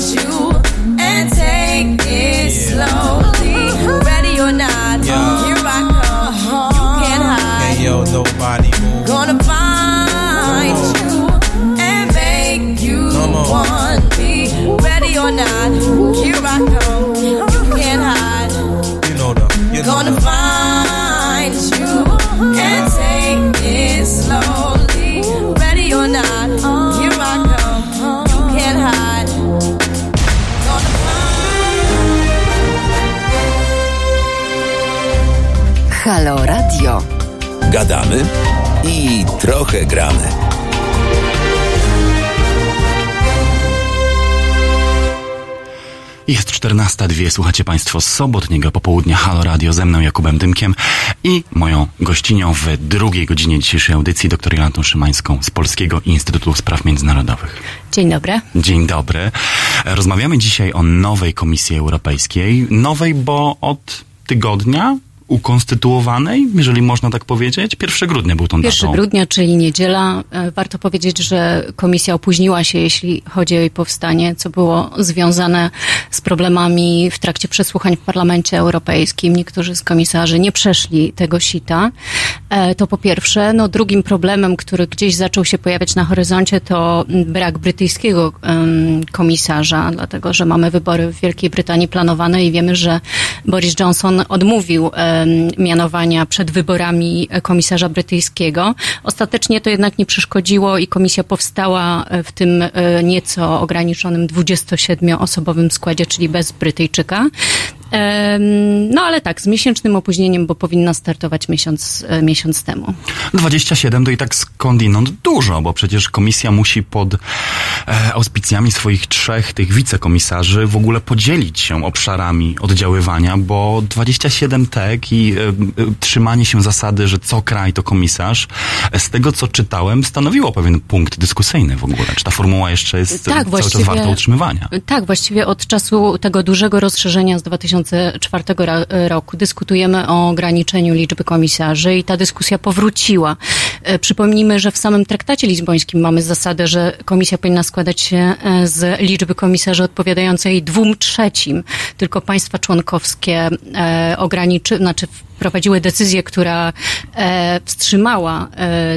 you and take it slowly. Ready or not, Yeah. here I come. You can't hide. Hey, yo, nobody Halo Radio. Gadamy i trochę gramy. Jest 14.02, słuchacie Państwo sobotniego popołudnia Halo Radio ze mną Jakubem Dymkiem i moją gościnią w drugiej godzinie dzisiejszej audycji dr Jolantą Szymańską z Polskiego Instytutu Spraw Międzynarodowych. Dzień dobry. Dzień dobry. Rozmawiamy dzisiaj o nowej Komisji Europejskiej. Nowej, bo od tygodnia ukonstytuowanej, jeżeli można tak powiedzieć. 1 grudnia był tą 1 datą. grudnia, czyli niedziela. E, Warto powiedzieć, że komisja opóźniła się, jeśli chodzi o jej powstanie, co było związane z problemami w trakcie przesłuchań w Parlamencie Europejskim. Niektórzy z komisarzy nie przeszli tego sita. E, To po pierwsze. No, drugim problemem, który gdzieś zaczął się pojawiać na horyzoncie, to brak brytyjskiego komisarza, dlatego że mamy wybory w Wielkiej Brytanii planowane i wiemy, że Boris Johnson odmówił mianowania przed wyborami komisarza brytyjskiego. Ostatecznie to jednak nie przeszkodziło i komisja powstała e, w tym e, nieco ograniczonym 27-osobowym składzie, czyli bez Brytyjczyka. No ale tak, z miesięcznym opóźnieniem, bo powinna startować miesiąc, e, miesiąc temu. 27 to i tak skądinąd dużo, bo przecież komisja musi pod auspicjami swoich trzech tych wicekomisarzy w ogóle podzielić się obszarami oddziaływania, bo 27 tek i e, e, trzymanie się zasady, że co kraj to komisarz, e, z tego co czytałem, stanowiło pewien punkt dyskusyjny w ogóle. Czy ta formuła jeszcze jest Tak, cały czas warta utrzymywania? Tak, właściwie od czasu tego dużego rozszerzenia z 2004 ra- roku dyskutujemy o ograniczeniu liczby komisarzy i ta dyskusja powróciła. E, Przypomnijmy, że w samym traktacie lizbońskim mamy zasadę, że komisja powinna składać się e, z liczby komisarzy odpowiadającej dwóm trzecim. Tylko państwa członkowskie e, ograniczy, znaczy wprowadziły decyzję, która e, wstrzymała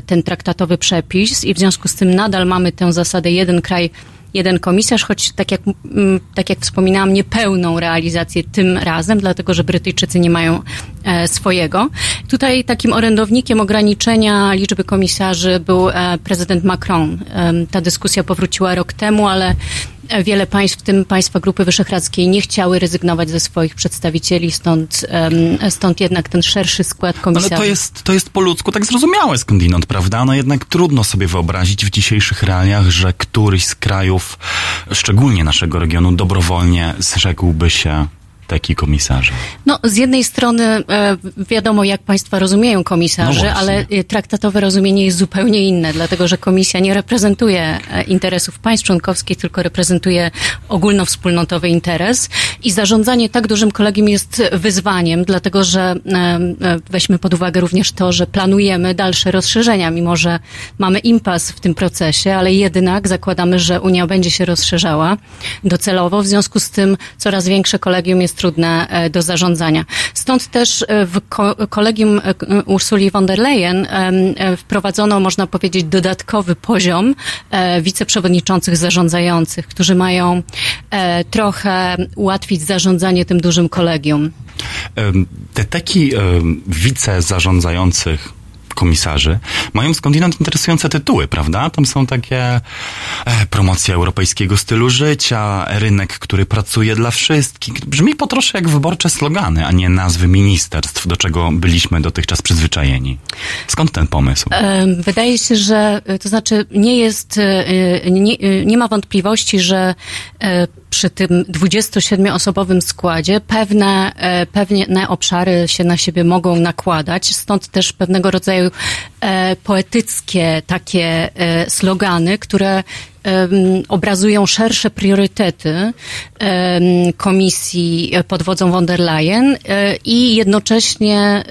ten traktatowy przepis i w związku z tym nadal mamy tę zasadę jeden kraj jeden komisarz, choć tak jak, mm, tak jak wspominałam, niepełną realizację tym razem, dlatego że Brytyjczycy nie mają e, swojego. Tutaj takim orędownikiem ograniczenia liczby komisarzy był e, prezydent Macron. Ta dyskusja powróciła rok temu, ale wiele państw, w tym państwa Grupy Wyszehradzkiej, nie chciały rezygnować ze swoich przedstawicieli, stąd, stąd jednak ten szerszy skład Ale komisarzy. to jest, to jest po ludzku tak zrozumiałe skądinąd, prawda? No jednak trudno sobie wyobrazić w dzisiejszych realiach, że któryś z krajów, szczególnie naszego regionu, dobrowolnie zrzekłby się taki komisarzy. No, z jednej strony e, wiadomo, jak państwa rozumieją No komisarzy, właśnie. ale e, traktatowe rozumienie jest zupełnie inne, dlatego że komisja nie reprezentuje e, interesów państw członkowskich, tylko reprezentuje ogólnowspólnotowy interes i zarządzanie tak dużym kolegium jest wyzwaniem, dlatego że weźmy pod uwagę również to, że planujemy dalsze rozszerzenia, mimo że mamy impas w tym procesie, ale jednak zakładamy, że Unia będzie się rozszerzała docelowo, w związku z tym coraz większe kolegium jest trudne e, do zarządzania. Stąd też e, w ko- kolegium e, Ursuli von der Leyen wprowadzono, można powiedzieć, dodatkowy poziom wiceprzewodniczących zarządzających, którzy mają trochę ułatwić zarządzanie tym dużym kolegium. Te teki wicezarządzających komisarzy mają skądinąd interesujące tytuły, prawda? Tam są takie e, promocja europejskiego stylu życia, rynek, który pracuje dla wszystkich. Brzmi po trosze jak wyborcze slogany, a nie nazwy ministerstw, do czego byliśmy dotychczas przyzwyczajeni. Skąd ten pomysł? Em, Wydaje się, że y, to znaczy nie jest, nie, nie ma wątpliwości, że e, przy tym 27-osobowym składzie. Pewne, e, pewne obszary się na siebie mogą nakładać, stąd też pewnego rodzaju e, poetyckie takie e, slogany, które obrazują szersze priorytety komisji pod wodzą von der Leyen e, i jednocześnie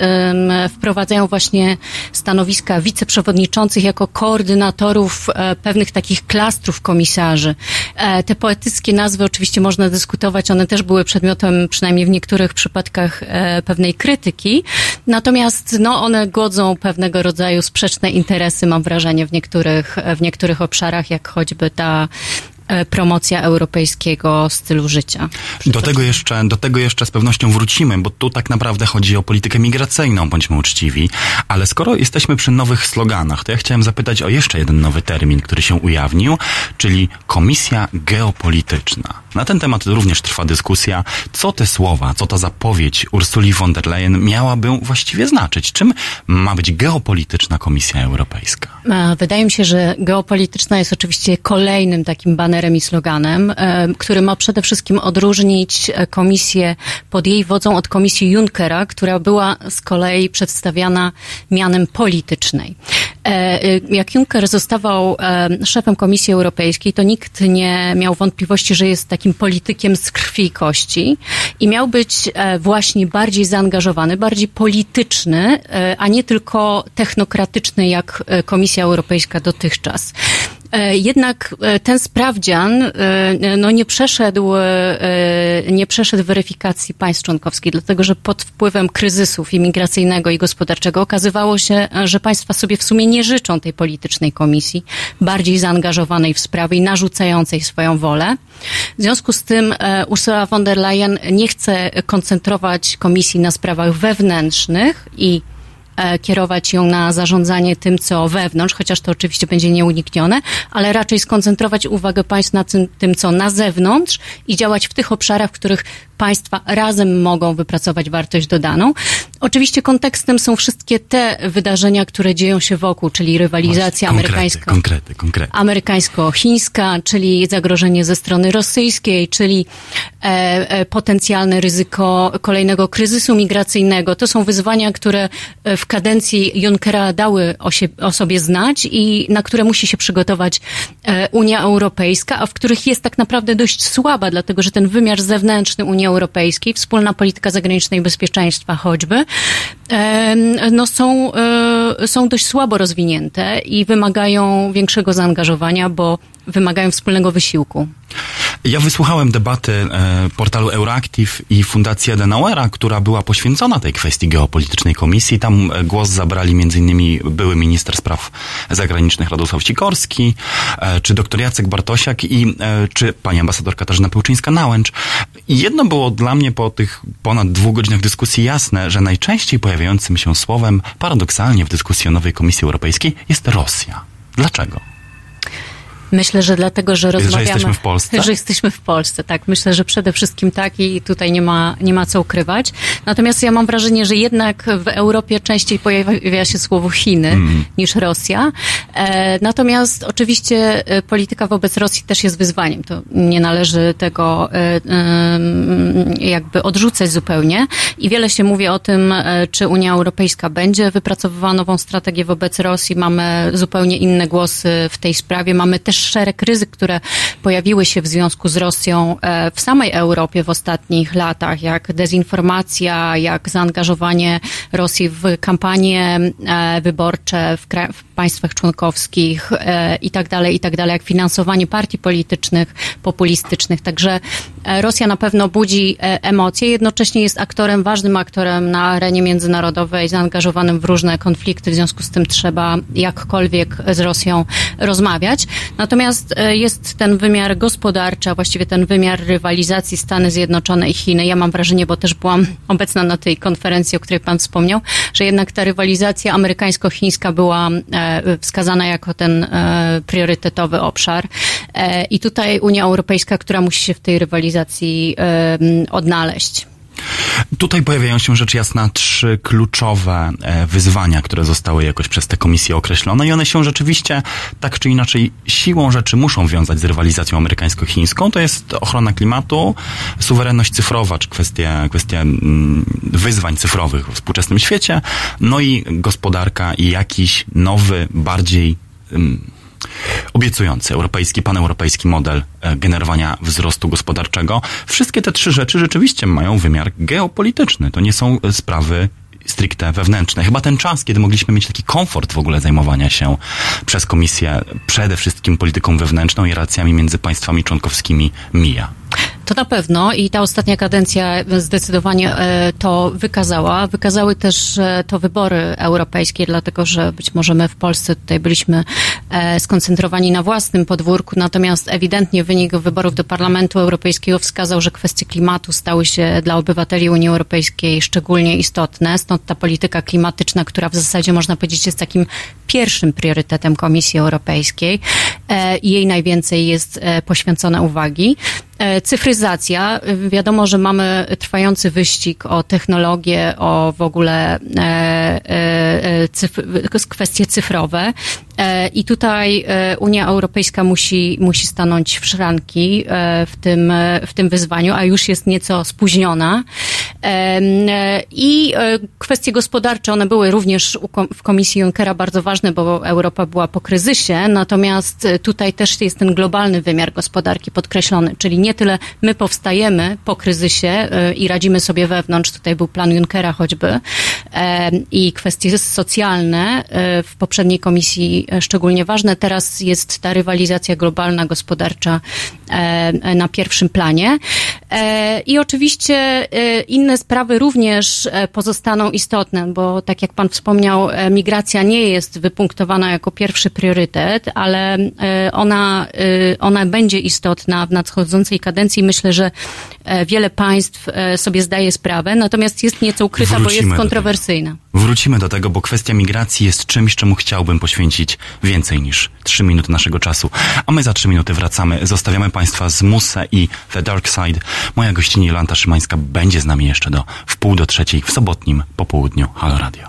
wprowadzają właśnie stanowiska wiceprzewodniczących jako koordynatorów e, pewnych takich klastrów komisarzy. E, Te poetyckie nazwy oczywiście można dyskutować, one też były przedmiotem przynajmniej w niektórych przypadkach e, pewnej krytyki, natomiast no, one godzą pewnego rodzaju sprzeczne interesy, mam wrażenie, w niektórych, w niektórych obszarach, jak choćby ta e, promocja europejskiego stylu życia. Do tego, jeszcze, do tego jeszcze z pewnością wrócimy, bo tu tak naprawdę chodzi o politykę migracyjną, bądźmy uczciwi. Ale skoro jesteśmy przy nowych sloganach, to ja chciałem zapytać o jeszcze jeden nowy termin, który się ujawnił, czyli Komisja Geopolityczna. Na ten temat również trwa dyskusja, co te słowa, co ta zapowiedź Ursuli von der Leyen miałaby właściwie znaczyć. Czym ma być geopolityczna Komisja Europejska? E, Wydaje mi się, że geopolityczna jest oczywiście kolejnym takim banerem i sloganem, e, który ma przede wszystkim odróżnić e, komisję pod jej wodzą od komisji Junckera, która była z kolei przedstawiana mianem politycznej. E, Jak Juncker zostawał szefem Komisji Europejskiej, to nikt nie miał wątpliwości, że jest takim politykiem z krwi i kości i miał być właśnie bardziej zaangażowany, bardziej polityczny, a nie tylko technokratyczny jak Komisja Europejska dotychczas. E, Jednak e, ten sprawdzian e, no, nie, przeszedł, nie przeszedł weryfikacji państw członkowskich, dlatego że pod wpływem kryzysów imigracyjnego i gospodarczego okazywało się, że państwa sobie w sumie nie życzą tej politycznej komisji, bardziej zaangażowanej w sprawy i narzucającej swoją wolę. W związku z tym Ursula von der Leyen nie chce koncentrować komisji na sprawach wewnętrznych i kierować ją na zarządzanie tym, co wewnątrz, chociaż to oczywiście będzie nieuniknione, ale raczej skoncentrować uwagę państw na tym, tym, co na zewnątrz i działać w tych obszarach, w których państwa razem mogą wypracować wartość dodaną. Oczywiście kontekstem są wszystkie te wydarzenia, które dzieją się wokół, czyli rywalizacja amerykańska amerykańsko-chińska, czyli zagrożenie ze strony rosyjskiej, czyli e, e, potencjalne ryzyko kolejnego kryzysu migracyjnego. To są wyzwania, które e, w kadencji Junckera dały o, sie, o sobie znać i na które musi się przygotować e, Unia Europejska, a w których jest tak naprawdę dość słaba, dlatego że ten wymiar zewnętrzny Unii Europejskiej, wspólna polityka zagraniczna i bezpieczeństwa choćby, no są, e, są dość słabo rozwinięte i wymagają większego zaangażowania, bo wymagają wspólnego wysiłku. Ja wysłuchałem debaty e, portalu Euractiv i Fundacji Adenauera, która była poświęcona tej kwestii geopolitycznej komisji. Tam e, głos zabrali m.in. były minister spraw zagranicznych Radosław Sikorski, e, czy doktor Jacek Bartosiak i e, czy pani ambasador Katarzyna Pełczyńska-Nałęcz. Jedno było dla mnie po tych ponad dwóch godzinach dyskusji jasne, że najczęściej pojawiającym się słowem paradoksalnie w dyskusji o nowej Komisji Europejskiej jest Rosja. Dlaczego? Myślę, że dlatego, że rozmawiamy... Że jesteśmy w Polsce? Że jesteśmy w Polsce, tak. Myślę, że przede wszystkim tak i tutaj nie ma, nie ma co ukrywać. Natomiast ja mam wrażenie, że jednak w Europie częściej pojawia się słowo Chiny Mm. niż Rosja. E, natomiast oczywiście e, polityka wobec Rosji też jest wyzwaniem. To nie należy tego e, em, jakby odrzucać zupełnie. I wiele się mówi o tym, e, czy Unia Europejska będzie wypracowywała nową strategię wobec Rosji. Mamy zupełnie inne głosy w tej sprawie. Mamy też szereg ryzyk, które pojawiły się w związku z Rosją e, w samej Europie w ostatnich latach, jak dezinformacja, jak zaangażowanie Rosji w kampanie e, wyborcze w, w państwach członkowskich e, i tak dalej, i tak dalej, jak finansowanie partii politycznych, populistycznych. Także Rosja na pewno budzi emocje, jednocześnie jest aktorem, ważnym aktorem na arenie międzynarodowej, zaangażowanym w różne konflikty, w związku z tym trzeba jakkolwiek z Rosją rozmawiać. Natomiast e, jest ten wymiar gospodarczy, a właściwie ten wymiar rywalizacji Stany Zjednoczone i Chiny. Ja mam wrażenie, bo też byłam obecna na tej konferencji, o której Pan wspomniał, że jednak ta rywalizacja amerykańsko-chińska była e, wskazana jako ten e, priorytetowy obszar. I tutaj Unia Europejska, która musi się w tej rywalizacji odnaleźć. Tutaj pojawiają się rzecz jasna trzy kluczowe e, wyzwania, które zostały jakoś przez tę komisję określone i one się rzeczywiście tak czy inaczej siłą rzeczy muszą wiązać z rywalizacją amerykańsko-chińską. To jest ochrona klimatu, suwerenność cyfrowa, czy kwestie, kwestie mm, wyzwań cyfrowych w współczesnym świecie, no i gospodarka i jakiś nowy, bardziej mm, obiecujący europejski, paneuropejski model e, generowania wzrostu gospodarczego. Wszystkie te trzy rzeczy rzeczywiście mają wymiar geopolityczny. To nie są e, sprawy stricte wewnętrzne. Chyba ten czas, kiedy mogliśmy mieć taki komfort w ogóle zajmowania się przez komisję przede wszystkim polityką wewnętrzną i relacjami między państwami członkowskimi mija. To na pewno i ta ostatnia kadencja zdecydowanie e, to wykazała. Wykazały też e, to wybory europejskie, dlatego że być może my w Polsce tutaj byliśmy e, skoncentrowani na własnym podwórku, natomiast ewidentnie wynik wyborów do Parlamentu Europejskiego wskazał, że kwestie klimatu stały się dla obywateli Unii Europejskiej szczególnie istotne. Stąd ta polityka klimatyczna, która w zasadzie można powiedzieć jest takim pierwszym priorytetem Komisji Europejskiej i jej najwięcej jest poświęcone uwagi. E, Cyfryzacja. Wiadomo, że mamy trwający wyścig o technologię, o w ogóle e, e, cyf kwestie cyfrowe. E, I tutaj e, Unia Europejska musi, musi stanąć w szranki e, w tym, w tym wyzwaniu, a już jest nieco spóźniona. I kwestie gospodarcze, one były również w Komisji Junckera bardzo ważne, bo Europa była po kryzysie, natomiast tutaj też jest ten globalny wymiar gospodarki podkreślony, czyli nie tyle my powstajemy po kryzysie i radzimy sobie wewnątrz, tutaj był plan Junckera choćby, i kwestie socjalne w poprzedniej komisji szczególnie ważne. Teraz jest ta rywalizacja globalna, gospodarcza e, na pierwszym planie. E, I oczywiście e, inne sprawy również pozostaną istotne, bo tak jak Pan wspomniał, migracja nie jest wypunktowana jako pierwszy priorytet, ale ona, ona będzie istotna w nadchodzącej kadencji. Myślę, że wiele państw sobie zdaje sprawę, natomiast jest nieco ukryta, Wrócimy bo jest kontrowersyjna. Wrócimy do tego, bo kwestia migracji jest czymś, czemu chciałbym poświęcić więcej niż 3 minuty naszego czasu. A my za 3 minuty wracamy. Zostawiamy Państwa z Muse i The Dark Side. Moja gościni Jolanta Szymańska będzie z nami jeszcze do wpół do trzeciej w sobotnim popołudniu. Halo Radio.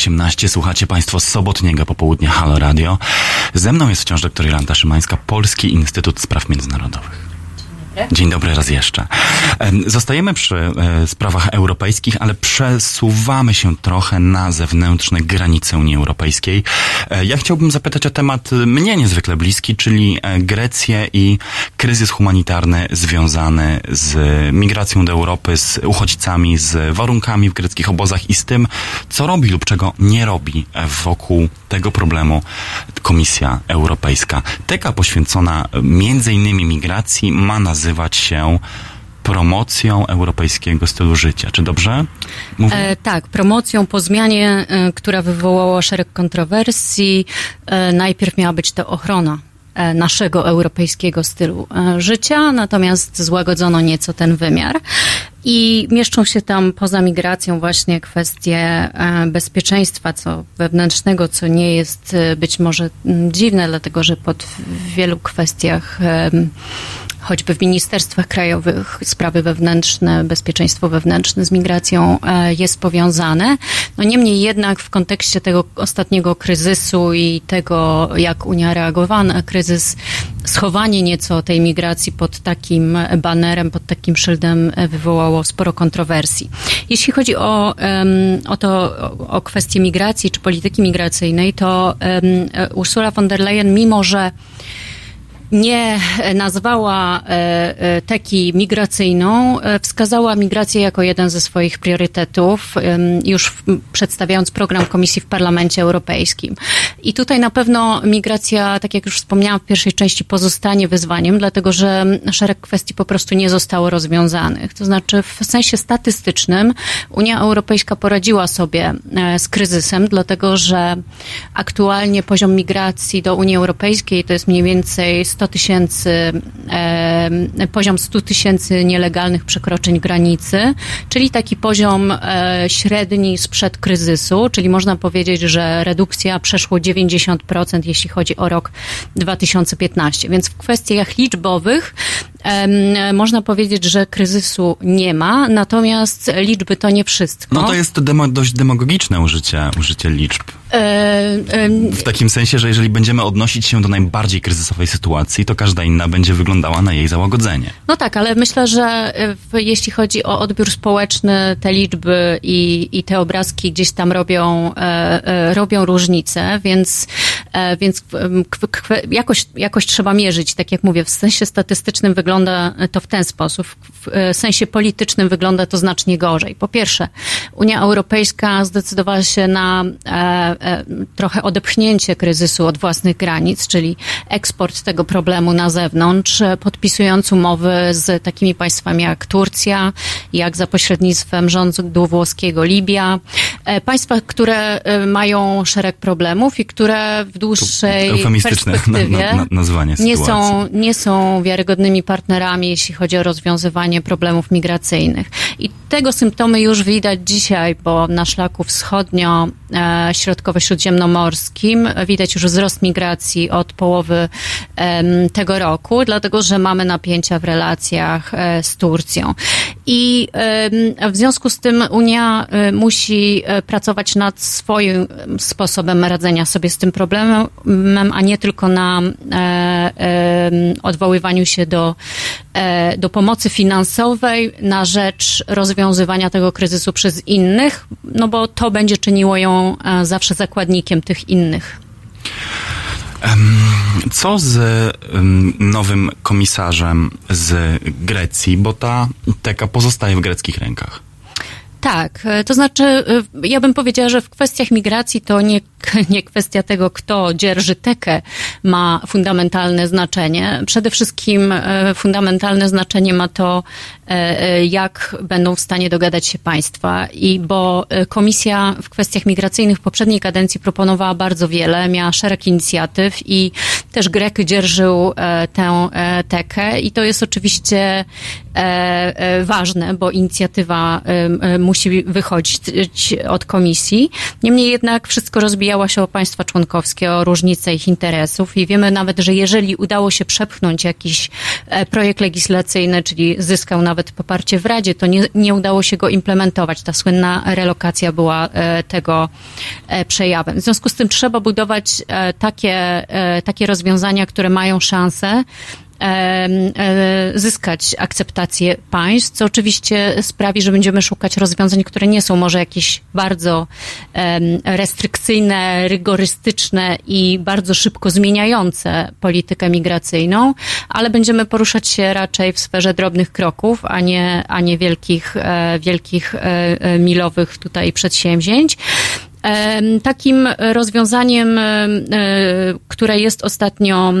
14.18. Słuchacie Państwo sobotniego popołudnia Halo Radio. Ze mną jest wciąż doktor Jolanta Szymańska, Polski Instytut Spraw Międzynarodowych. Dzień dobry raz jeszcze. Em, Zostajemy przy e, sprawach europejskich, ale przesuwamy się trochę na zewnętrzne granice Unii Europejskiej. E, Ja chciałbym zapytać o temat e, mnie niezwykle bliski, czyli Grecję i kryzys humanitarny związany z migracją do Europy, z uchodźcami, z warunkami w greckich obozach i z tym, co robi lub czego nie robi wokół tego problemu Komisja Europejska. Teka poświęcona między innymi migracji ma nazywać się promocją europejskiego stylu życia. Czy dobrze? E, tak, promocją po zmianie, e, która wywołała szereg kontrowersji. E, najpierw miała być to ochrona e, naszego europejskiego stylu życia, natomiast złagodzono nieco ten wymiar. I mieszczą się tam poza migracją właśnie kwestie bezpieczeństwa, co wewnętrznego, co nie jest być może dziwne, dlatego że pod wielu kwestiach choćby w ministerstwach krajowych sprawy wewnętrzne, bezpieczeństwo wewnętrzne z migracją e, jest powiązane. No niemniej jednak w kontekście tego ostatniego kryzysu i tego, jak Unia reagowała na kryzys, schowanie nieco tej migracji pod takim banerem, pod takim szyldem e, wywołało sporo kontrowersji. Jeśli chodzi o, o to, o, kwestię migracji czy polityki migracyjnej, to e, Ursula von der Leyen, mimo że nie nazwała e, e, teki migracyjną, e, wskazała migrację jako jeden ze swoich priorytetów, już przedstawiając program Komisji w Parlamencie Europejskim. I tutaj na pewno migracja, tak jak już wspomniałam w pierwszej części, pozostanie wyzwaniem, dlatego że szereg kwestii po prostu nie zostało rozwiązanych. To znaczy w sensie statystycznym Unia Europejska poradziła sobie e, z kryzysem, dlatego że aktualnie poziom migracji do Unii Europejskiej to jest mniej więcej 100 tysięcy, poziom 100 tysięcy nielegalnych przekroczeń granicy, czyli taki poziom e, średni sprzed kryzysu, czyli można powiedzieć, że redukcja przeszło 90%, jeśli chodzi o rok 2015. Więc w kwestiach liczbowych można powiedzieć, że kryzysu nie ma, natomiast liczby to nie wszystko. No to jest demo, dość demagogiczne użycie, użycie liczb. E, W takim sensie, że jeżeli będziemy odnosić się do najbardziej kryzysowej sytuacji, to każda inna będzie wyglądała na jej załagodzenie. No tak, ale myślę, że e, jeśli chodzi o odbiór społeczny, te liczby i, i te obrazki gdzieś tam robią, e, robią różnicę, więc, więc jakoś, jakoś trzeba mierzyć. Tak jak mówię, w sensie statystycznym wygląda to w ten sposób, w e, sensie politycznym wygląda to znacznie gorzej. Po pierwsze, Unia Europejska zdecydowała się na e, e, trochę odepchnięcie kryzysu od własnych granic, czyli eksport tego problemu na zewnątrz, podpisując umowy z takimi państwami jak Turcja, jak za pośrednictwem rządu włoskiego Libia. Państwa, które mają szereg problemów i które w dłuższej perspektywie na, na, nazwanie nie są, nie są wiarygodnymi partnerami, jeśli chodzi o rozwiązywanie problemów migracyjnych. I tego symptomy już widać dzisiaj, bo na szlaku wschodnio e, widać już wzrost migracji od połowy tego roku, dlatego że mamy napięcia w relacjach e, z Turcją. I w związku z tym Unia e, musi pracować nad swoim em, sposobem radzenia sobie z tym problemem, a nie tylko na odwoływaniu się do, do pomocy finansowej na rzecz rozwiązywania tego kryzysu przez innych, no bo to będzie czyniło ją e, zawsze zakładnikiem tych innych. Co z nowym komisarzem z Grecji, bo ta teka pozostaje w greckich rękach? Tak, e, to znaczy, e, ja bym powiedziała, że w kwestiach migracji to nie, nie kwestia tego, kto dzierży tekę ma fundamentalne znaczenie. Przede wszystkim e, fundamentalne znaczenie ma to, e, e, jak będą w stanie dogadać się państwa. I bo komisja w kwestiach migracyjnych w poprzedniej kadencji proponowała bardzo wiele, miała szereg inicjatyw i też Grek dzierżył tę tekę i to jest oczywiście ważne, bo inicjatywa musi wychodzić od komisji. Niemniej jednak wszystko rozbijało się o państwa członkowskie, o różnice ich interesów i wiemy nawet, że jeżeli udało się przepchnąć jakiś e, projekt legislacyjny, czyli zyskał nawet poparcie w Radzie, to nie, nie udało się go implementować. Ta słynna relokacja była e, tego e, przejawem. W związku z tym trzeba budować takie, takie rozwiązania, które mają szansę zyskać akceptację państw, co oczywiście sprawi, że będziemy szukać rozwiązań, które nie są może jakieś bardzo restrykcyjne, rygorystyczne i bardzo szybko zmieniające politykę migracyjną, ale będziemy poruszać się raczej w sferze drobnych kroków, a nie, a nie wielkich, e, wielkich e, e, milowych tutaj przedsięwzięć. Takim rozwiązaniem, em, e, które jest ostatnio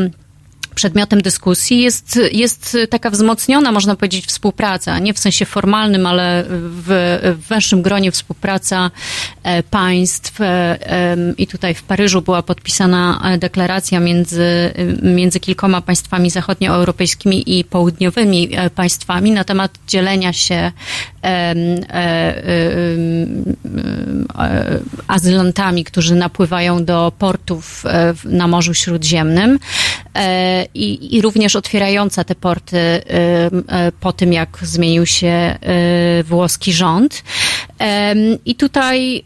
przedmiotem dyskusji jest, jest taka wzmocniona, można powiedzieć, współpraca, nie w sensie formalnym, ale w, w węższym gronie współpraca e, państw. e, I tutaj w Paryżu była podpisana e, deklaracja między, między kilkoma państwami zachodnioeuropejskimi i południowymi państwami na temat dzielenia się azylantami, którzy napływają do portów e, na Morzu Śródziemnym e, i, i również otwierająca te porty e, e, po tym, jak zmienił się e, włoski rząd. I tutaj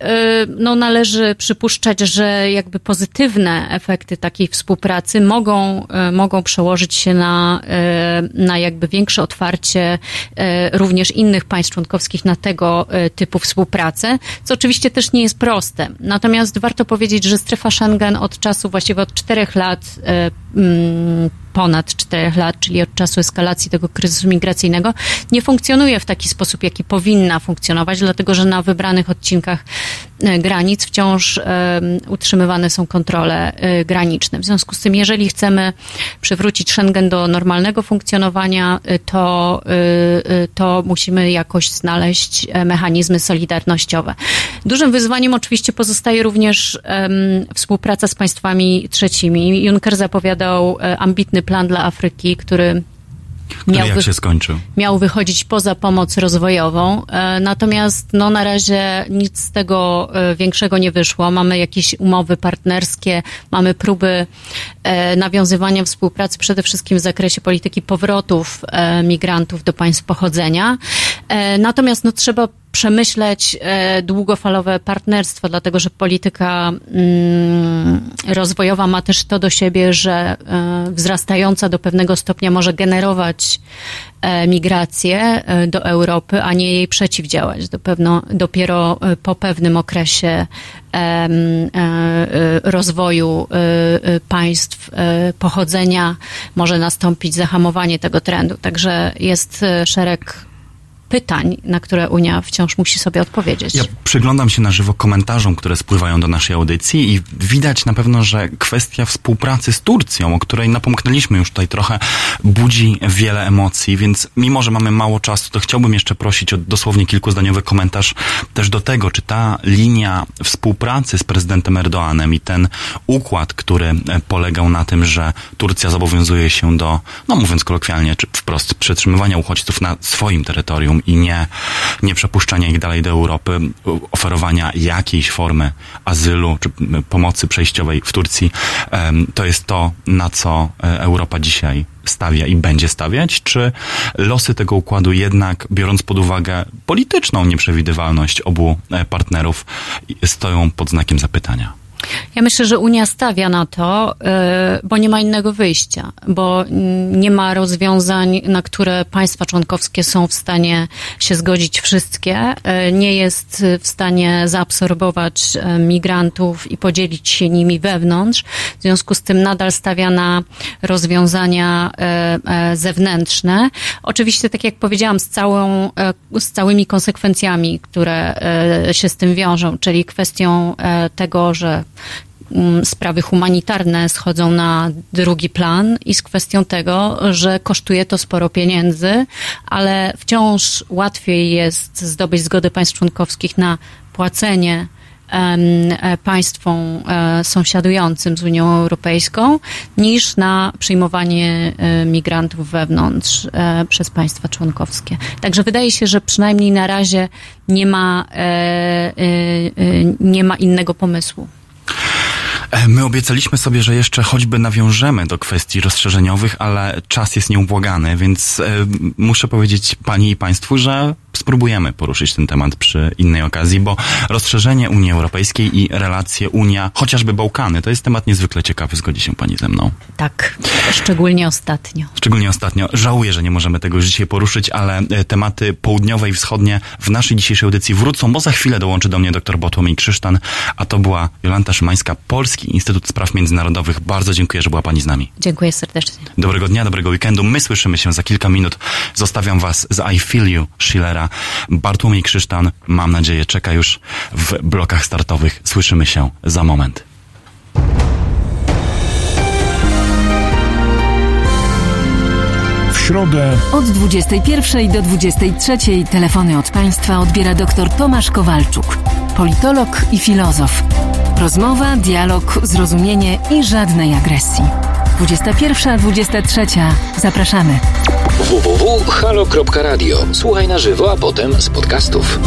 no, należy przypuszczać, że jakby pozytywne efekty takiej współpracy mogą, mogą przełożyć się na, na jakby większe otwarcie również innych państw członkowskich na tego typu współpracę, co oczywiście też nie jest proste. Natomiast warto powiedzieć, że strefa Schengen od czasu właściwie od czterech lat ponad czterech lat, czyli od czasu eskalacji tego kryzysu migracyjnego, nie funkcjonuje w taki sposób, jaki powinna funkcjonować, dlatego że na wybranych odcinkach granic wciąż em, utrzymywane są kontrole e, graniczne. W związku z tym, jeżeli chcemy przywrócić Schengen do normalnego funkcjonowania, e, to, e, e, to musimy jakoś znaleźć e, mechanizmy solidarnościowe. Dużym wyzwaniem oczywiście pozostaje również współpraca z państwami trzecimi. Juncker zapowiadał e, ambitny plan dla Afryki, który Który miał jak się skończył? miał wychodzić poza pomoc rozwojową. E, Natomiast no, na razie nic z tego e, większego nie wyszło. Mamy jakieś umowy partnerskie, mamy próby e, nawiązywania współpracy przede wszystkim w zakresie polityki powrotów migrantów do państw pochodzenia. E, Natomiast no, trzeba przemyśleć e, długofalowe partnerstwo, dlatego że polityka mm, rozwojowa ma też to do siebie, że e, wzrastająca do pewnego stopnia może generować migrację do Europy, a nie jej przeciwdziałać. Do pewno, dopiero po pewnym okresie rozwoju państw pochodzenia może nastąpić zahamowanie tego trendu. Także jest szereg pytań, na które Unia wciąż musi sobie odpowiedzieć. Ja przyglądam się na żywo komentarzom, które spływają do naszej audycji i widać na pewno, że kwestia współpracy z Turcją, o której napomknęliśmy już tutaj trochę, budzi wiele emocji, więc mimo, że mamy mało czasu, to chciałbym jeszcze prosić o dosłownie kilkuzdaniowy komentarz też do tego, czy ta linia współpracy z prezydentem Erdoanem i ten układ, który polegał na tym, że Turcja zobowiązuje się do, no mówiąc kolokwialnie, czy wprost przetrzymywania uchodźców na swoim terytorium i nie, nie przepuszczania ich dalej do Europy, oferowania jakiejś formy azylu czy pomocy przejściowej w Turcji, to jest to, na co e, Europa dzisiaj stawia i będzie stawiać, czy losy tego układu jednak, biorąc pod uwagę polityczną nieprzewidywalność obu e, partnerów, stoją pod znakiem zapytania? Ja myślę, że Unia stawia na to, y, bo nie ma innego wyjścia, bo nie ma rozwiązań, na które państwa członkowskie są w stanie się zgodzić wszystkie. Y, Nie jest w stanie zaabsorbować y, migrantów i podzielić się nimi wewnątrz. W związku z tym nadal stawia na rozwiązania zewnętrzne. Oczywiście, tak jak powiedziałam, z, całą, z całymi konsekwencjami, które się z tym wiążą, czyli kwestią tego, że mm, sprawy humanitarne schodzą na drugi plan i z kwestią tego, że kosztuje to sporo pieniędzy, ale wciąż łatwiej jest zdobyć zgodę państw członkowskich na płacenie e, państwom e, sąsiadującym z Unią Europejską niż na przyjmowanie e, migrantów wewnątrz przez państwa członkowskie. Także wydaje się, że przynajmniej na razie nie ma, nie ma innego pomysłu. E, My obiecaliśmy sobie, że jeszcze choćby nawiążemy do kwestii rozszerzeniowych, ale czas jest nieubłagany, więc e, muszę powiedzieć Pani i Państwu, że spróbujemy poruszyć ten temat przy innej okazji, bo rozszerzenie Unii Europejskiej i relacje Unia, chociażby Bałkany, to jest temat niezwykle ciekawy, zgodzi się Pani ze mną. Tak, szczególnie ostatnio. Szczególnie ostatnio. Żałuję, że nie możemy tego już dzisiaj poruszyć, ale e, tematy południowe i wschodnie w naszej dzisiejszej audycji wrócą, bo za chwilę dołączy do mnie dr Botłomiej Krzysztan, a to była Jolanta Szymańska, Polski Instytut Spraw Międzynarodowych. Bardzo dziękuję, że była Pani z nami. Dziękuję serdecznie. Dobrego dnia, dobrego weekendu. My słyszymy się za kilka minut. Zostawiam Was z I Feel You Schillera. Bartłomiej Krzysztan, mam nadzieję, czeka już w blokach startowych. Słyszymy się za moment. W środę Od 21 do 23 telefony od Państwa odbiera dr Tomasz Kowalczuk, politolog i filozof. Rozmowa, dialog, zrozumienie i żadnej agresji. 21-23. Zapraszamy. www.halo.radio. Słuchaj na żywo, a potem z podcastów.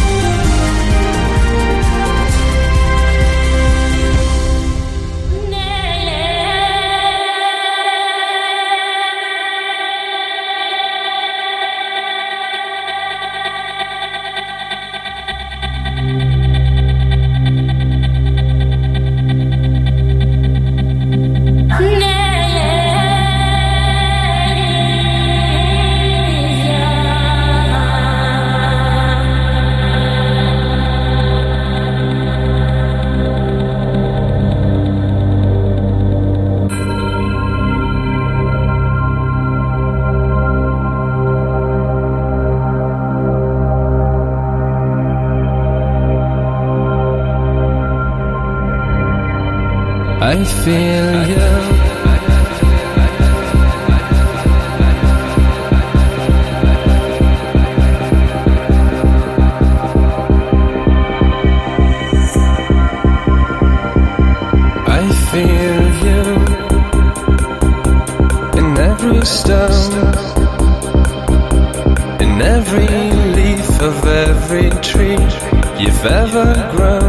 I feel you. I feel you in every stone, in every leaf of every tree you've ever grown.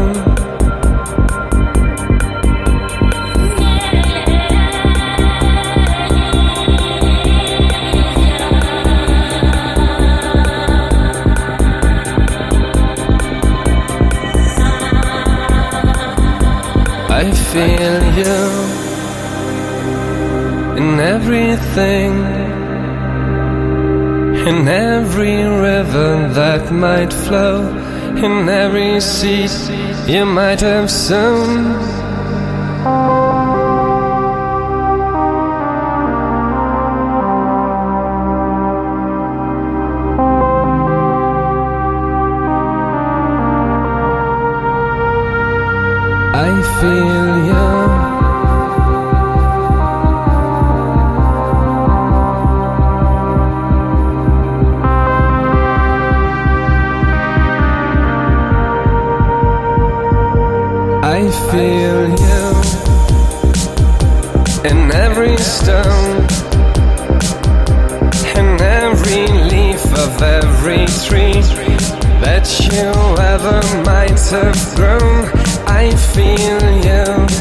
In every seed you might have sown. I feel stone, in every leaf of every tree that you ever might have grown. I feel you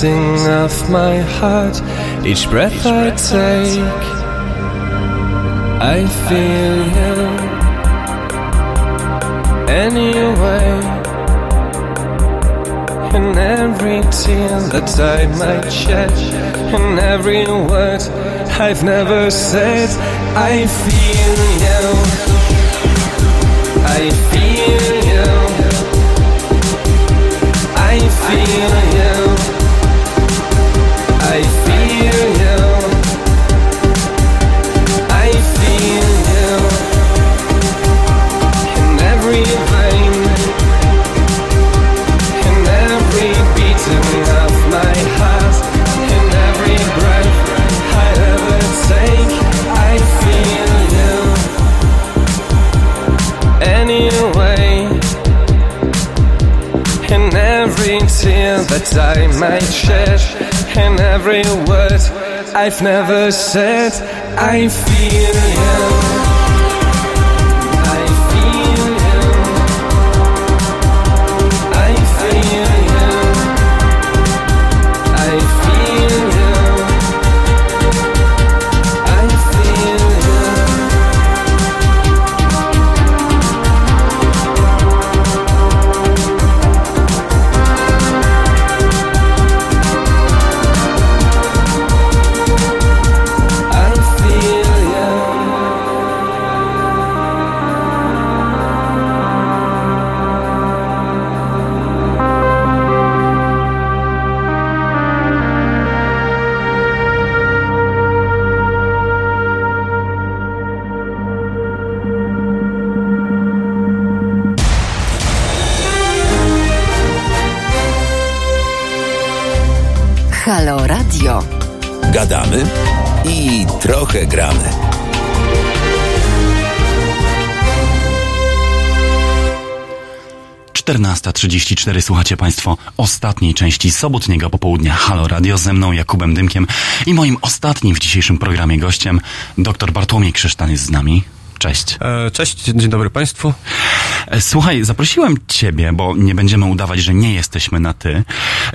beating of my heart, each breath I take. I feel you Anyway, in every tear that I might shed, in every word I've never said, I feel you. I feel you. I feel you. Every vein, in every beating of my heart, in every breath for ever sake, I feel you. Anyway, in every tear that I might shed, in every word I've never said, I feel you. Gadamy i trochę gramy. Czternasta trzydzieści cztery. Słuchacie Państwo ostatniej części sobotniego popołudnia Halo Radio ze mną Jakubem Dymkiem i moim ostatnim w dzisiejszym programie gościem dr Bartłomiej Krzysztan jest z nami. Cześć. E, Cześć, dzień dobry Państwu. E, Słuchaj, zaprosiłem Ciebie, bo nie będziemy udawać, że nie jesteśmy na Ty.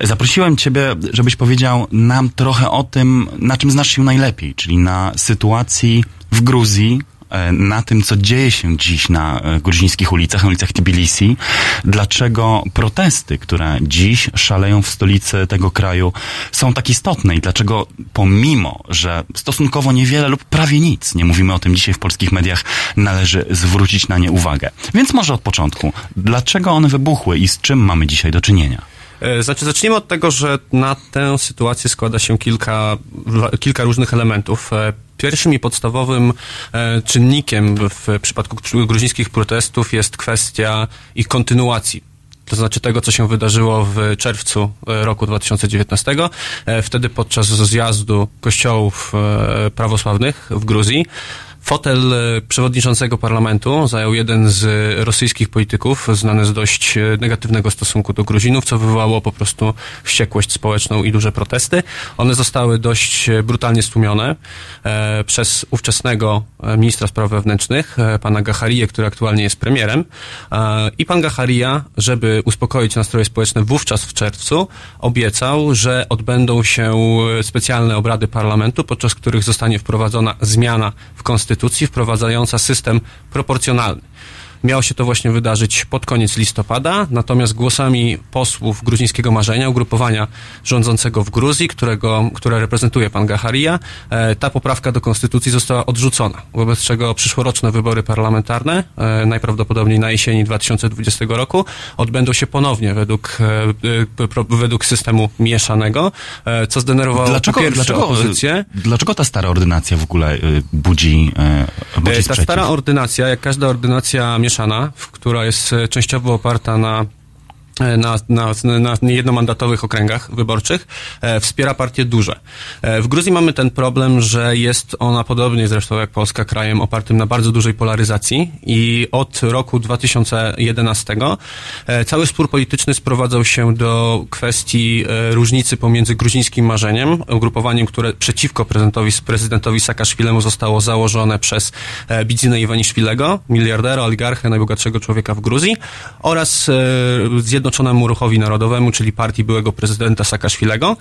Zaprosiłem Ciebie, żebyś powiedział nam trochę o tym, na czym znasz się najlepiej, czyli na sytuacji w Gruzji, e, na tym, co dzieje się dziś na e, gruzińskich ulicach, na ulicach Tbilisi, dlaczego protesty, które dziś szaleją w stolicy tego kraju, są tak istotne i dlaczego pomimo, że stosunkowo niewiele lub prawie nic, nie mówimy o tym dzisiaj w polskich mediach, należy zwrócić na nie uwagę. Więc może od początku. Dlaczego one wybuchły i z czym mamy dzisiaj do czynienia? E, Znaczy, zacznijmy od tego, że na tę sytuację składa się kilka, kilka różnych elementów. E, Pierwszym i podstawowym e, czynnikiem w przypadku gru- gruzińskich protestów jest kwestia ich kontynuacji. To znaczy tego, co się wydarzyło w czerwcu roku 2019. E, Wtedy podczas zjazdu kościołów prawosławnych w Gruzji Fotel e, przewodniczącego parlamentu zajął jeden z rosyjskich polityków, znany z dość e, negatywnego stosunku do Gruzinów, co wywołało po prostu wściekłość społeczną i duże protesty. One zostały dość e, brutalnie stłumione przez ówczesnego ministra spraw wewnętrznych, pana Gacharię, który aktualnie jest premierem. I pan Gacharia, żeby uspokoić nastroje społeczne wówczas w czerwcu, obiecał, że odbędą się specjalne obrady parlamentu, podczas których zostanie wprowadzona zmiana w konstytucji, wprowadzająca system proporcjonalny. Miało się to właśnie wydarzyć pod koniec listopada, natomiast głosami posłów gruzińskiego marzenia, ugrupowania rządzącego w Gruzji, którego, które reprezentuje pan Gacharia, e, ta poprawka do konstytucji została odrzucona, wobec czego przyszłoroczne wybory parlamentarne, e, najprawdopodobniej na jesieni 2020 roku, odbędą się ponownie według, e, według systemu mieszanego, co zdenerwowało Dlaczego, dlaczego, opozycję. dlaczego ta stara ordynacja w ogóle y, budzi, budzi Ta sprzeciw? stara ordynacja, jak każda ordynacja mieszana, która jest e, częściowo oparta na na, na, na jednomandatowych okręgach wyborczych, e, wspiera partie duże. E, w Gruzji mamy ten problem, że jest ona podobnie zresztą jak Polska krajem opartym na bardzo dużej polaryzacji i od roku 2011 e, cały spór polityczny sprowadzał się do kwestii e, różnicy pomiędzy gruzińskim marzeniem, ugrupowaniem, które przeciwko prezydentowi, prezydentowi Saakaszwilemu zostało założone przez e, Bidzinę Iwaniszwilego, miliardera, oligarchę, najbogatszego człowieka w Gruzji oraz e, zjednoczonym Zjednoczonemu Ruchowi Narodowemu, czyli partii byłego prezydenta Saakaszwilego.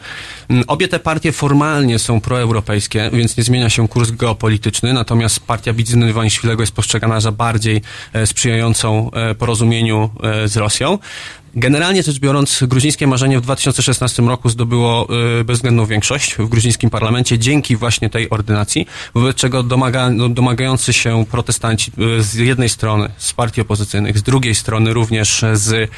Mm, Obie te partie formalnie są proeuropejskie, więc nie zmienia się kurs geopolityczny, natomiast partia Bidziny Iwaniszwilego jest postrzegana za bardziej e, sprzyjającą e, porozumieniu e, z Rosją. Generalnie rzecz biorąc, gruzińskie marzenie w 2016 roku zdobyło y, bezwzględną większość w gruzińskim parlamencie dzięki właśnie tej ordynacji, wobec czego domaga, no, domagający się protestanci y, z jednej strony z partii opozycyjnych, z drugiej strony również z y,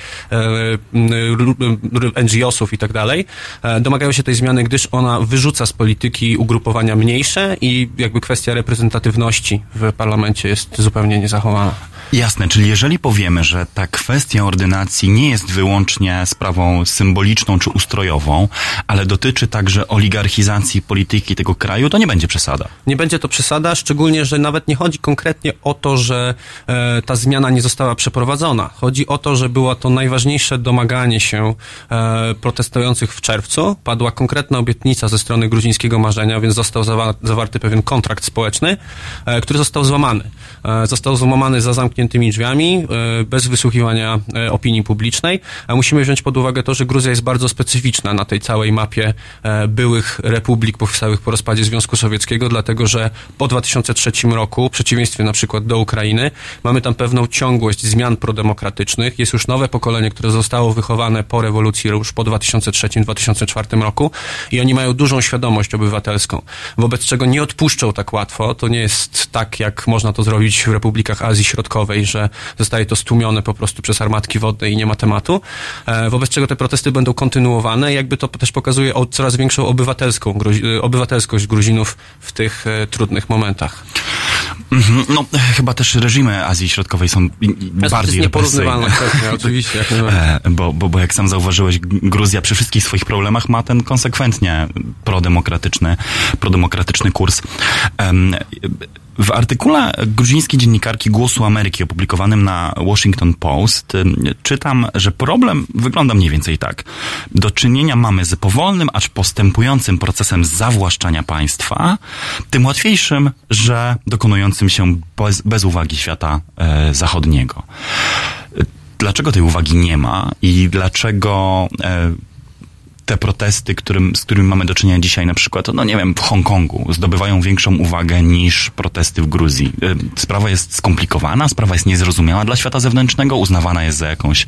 NGO-sów i tak dalej, e, domagają się tej zmiany, gdyż ona wyrzuca z polityki ugrupowania mniejsze i jakby kwestia reprezentatywności w parlamencie jest zupełnie niezachowana. Jasne, czyli jeżeli powiemy, że ta kwestia ordynacji nie jest wyłącznie sprawą symboliczną czy ustrojową, ale dotyczy także oligarchizacji polityki tego kraju, to nie będzie przesada. Nie będzie to przesada, szczególnie, że nawet nie chodzi konkretnie o to, że e, ta zmiana nie została przeprowadzona. Chodzi o to, że było to najważniejsze domaganie się e, protestujących w czerwcu. Padła konkretna obietnica ze strony gruzińskiego marzenia, więc został zawa zawarty pewien kontrakt społeczny, e, który został złamany. E, został złamany za zamkniętymi drzwiami, e, bez wysłuchiwania e, opinii publicznej. A musimy wziąć pod uwagę to, że Gruzja jest bardzo specyficzna na tej całej mapie e, byłych republik powstałych po rozpadzie Związku Sowieckiego, dlatego że po 2003 roku, w przeciwieństwie na przykład do Ukrainy, mamy tam pewną ciągłość zmian prodemokratycznych. Jest już nowe pokolenie, które zostało wychowane po rewolucji już po 2003-2004 roku i oni mają dużą świadomość obywatelską, wobec czego nie odpuszczą tak łatwo. To nie jest tak, jak można to zrobić w republikach Azji Środkowej, że zostaje to stłumione po prostu przez armatki wodne i nie ma tematu. E, wobec czego te protesty będą kontynuowane. Jakby to też pokazuje o coraz większą obywatelską, gruzi- obywatelskość Gruzinów w tych e, trudnych momentach. Mhm, No, chyba też reżimy Azji Środkowej są jest bardziej represyjne. kwestia, oczywiście, jak. E, bo, bo, bo jak sam zauważyłeś, Gruzja przy wszystkich swoich problemach ma ten konsekwentnie prodemokratyczny, prodemokratyczny kurs. W artykule gruzińskiej dziennikarki Głosu Ameryki opublikowanym na Washington Post czytam, że problem wygląda mniej więcej tak. Do czynienia mamy z powolnym, acz postępującym procesem zawłaszczania państwa, tym łatwiejszym, że dokonującym się bez, bez uwagi świata e, zachodniego. Dlaczego tej uwagi nie ma i dlaczego e, te protesty, którym, z którymi mamy do czynienia dzisiaj, na przykład, no nie wiem, w Hongkongu, zdobywają większą uwagę niż protesty w Gruzji. E, Sprawa jest skomplikowana, sprawa jest niezrozumiała dla świata zewnętrznego, uznawana jest za jakąś,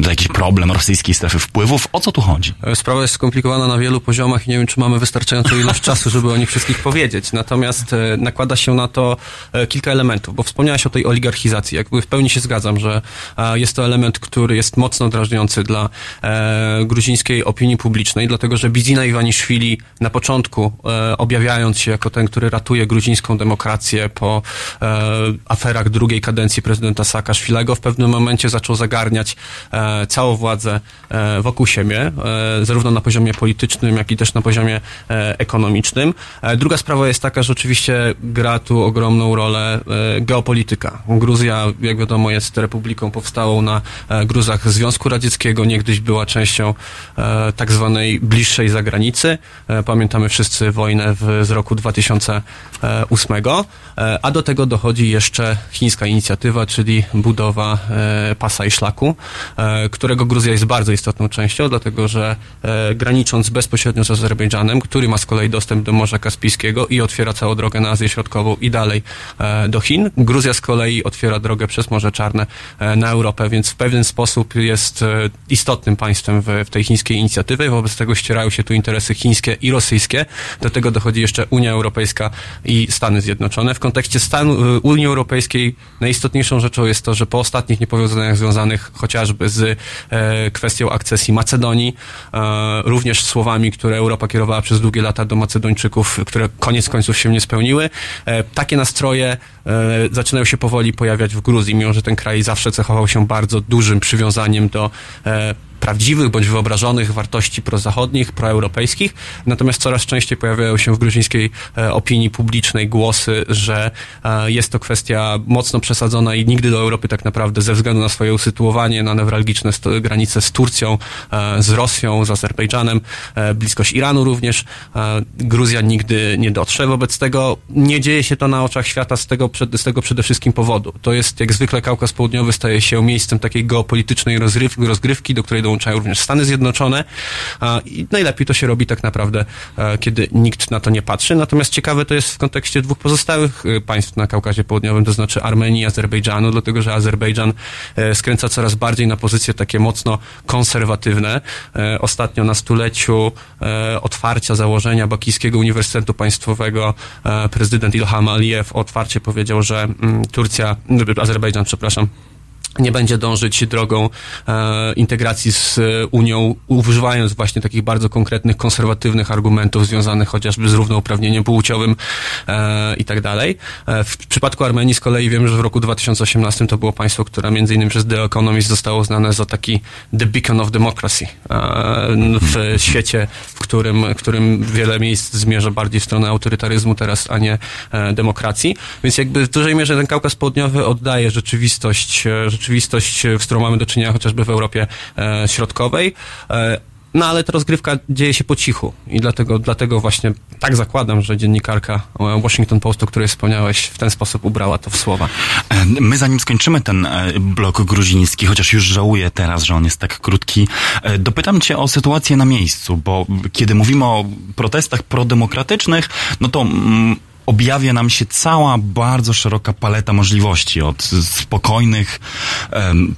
za jakiś problem rosyjskiej strefy wpływów. O co tu chodzi? Sprawa jest skomplikowana na wielu poziomach i nie wiem, czy mamy wystarczającą ilość czasu, żeby o nich wszystkich powiedzieć. Natomiast e, nakłada się na to e, kilka elementów, bo wspomniałaś o tej oligarchizacji. Jakby w pełni się zgadzam, że e, jest to element, który jest mocno drażniący dla e, gruzińskiej opinii publicznej, dlatego że Bizina Iwaniszwili na początku, e, objawiając się jako ten, który ratuje gruzińską demokrację po e, aferach drugiej kadencji prezydenta Saakaszwilego, w pewnym momencie zaczął zagarniać e, całą władzę wokół siebie, zarówno na poziomie politycznym, jak i też na poziomie ekonomicznym. Druga sprawa jest taka, że oczywiście gra tu ogromną rolę geopolityka. Gruzja, jak wiadomo, jest republiką powstałą na gruzach Związku Radzieckiego, niegdyś była częścią e, tak zwanej bliższej zagranicy. E, pamiętamy wszyscy wojnę w, z roku 2008, e, a do tego dochodzi jeszcze chińska inicjatywa, czyli budowa pasa i szlaku, którego Gruzja jest bardzo istotną częścią, dlatego że granicząc bezpośrednio z Azerbejdżanem, który ma z kolei dostęp do Morza Kaspijskiego i otwiera całą drogę na Azję Środkową i dalej do Chin, Gruzja z kolei otwiera drogę przez Morze Czarne na Europę, więc w pewien sposób jest istotnym państwem w, w tej chińskiej inicjatywie, wobec tego ścierają się tu interesy chińskie i rosyjskie, do tego dochodzi jeszcze Unia Europejska i Stany Zjednoczone. W kontekście Stanu, y, Unii Europejskiej najistotniejszą rzeczą jest to, że po ostatnich niepowodzeniach związanych chociażby z e, kwestią akcesji Macedonii, e, również słowami, które Europa kierowała przez długie lata do Macedończyków, które koniec końców się nie spełniły, e, takie nastroje e, zaczynają się powoli pojawiać w Gruzji, mimo że ten kraj zawsze cechował się bardzo dużym przywiązaniem do e, prawdziwych bądź wyobrażonych wartości prozachodnich, proeuropejskich. Natomiast coraz częściej pojawiają się w gruzińskiej e, opinii publicznej głosy, że e, jest to kwestia mocno przesadzona i nigdy do Europy tak naprawdę ze względu na swoje usytuowanie na newralgiczne granice z Turcją, e, z Rosją, z Azerbejdżanem, bliskość Iranu również, Gruzja nigdy nie dotrze. Wobec tego nie dzieje się to na oczach świata z tego, z tego przede wszystkim powodu. To jest jak zwykle Kaukaz Południowy staje się miejscem takiej geopolitycznej rozgrywki, do której dołączają również Stany Zjednoczone i najlepiej to się robi tak naprawdę, e, kiedy nikt na to nie patrzy. Natomiast ciekawe to jest w kontekście dwóch pozostałych e, państw na Kaukazie Południowym, to znaczy Armenii i Azerbejdżanu, dlatego że Azerbejdżan e, skręca coraz bardziej na pozycje takie mocno konserwatywne. Ostatnio na stuleciu otwarcia założenia Bakijskiego Uniwersytetu Państwowego prezydent Ilham Aliyev otwarcie powiedział, że mm, Turcja, Azerbejdżan, przepraszam, nie będzie dążyć drogą e, integracji z Unią, używając właśnie takich bardzo konkretnych, konserwatywnych argumentów związanych chociażby z równouprawnieniem płciowym e, i tak dalej. E, w przypadku Armenii z kolei wiem, że w roku 2018 to było państwo, które między innymi przez The Economist zostało znane za taki the beacon of democracy e, w świecie, w którym, w którym wiele miejsc zmierza bardziej w stronę autorytaryzmu teraz, a nie e, demokracji. Więc jakby w dużej mierze ten Kaukaz Południowy oddaje rzeczywistość, e, rzeczywistość, e, z którą mamy do czynienia chociażby w Europie e, Środkowej. E, no ale ta rozgrywka dzieje się po cichu i dlatego, dlatego właśnie tak zakładam, że dziennikarka Washington Post, o której wspomniałeś, w ten sposób ubrała to w słowa. My zanim skończymy ten blok gruziński, chociaż już żałuję teraz, że on jest tak krótki, dopytam cię o sytuację na miejscu, bo kiedy mówimy o protestach prodemokratycznych, no to mm, objawia nam się cała bardzo szeroka paleta możliwości, od spokojnych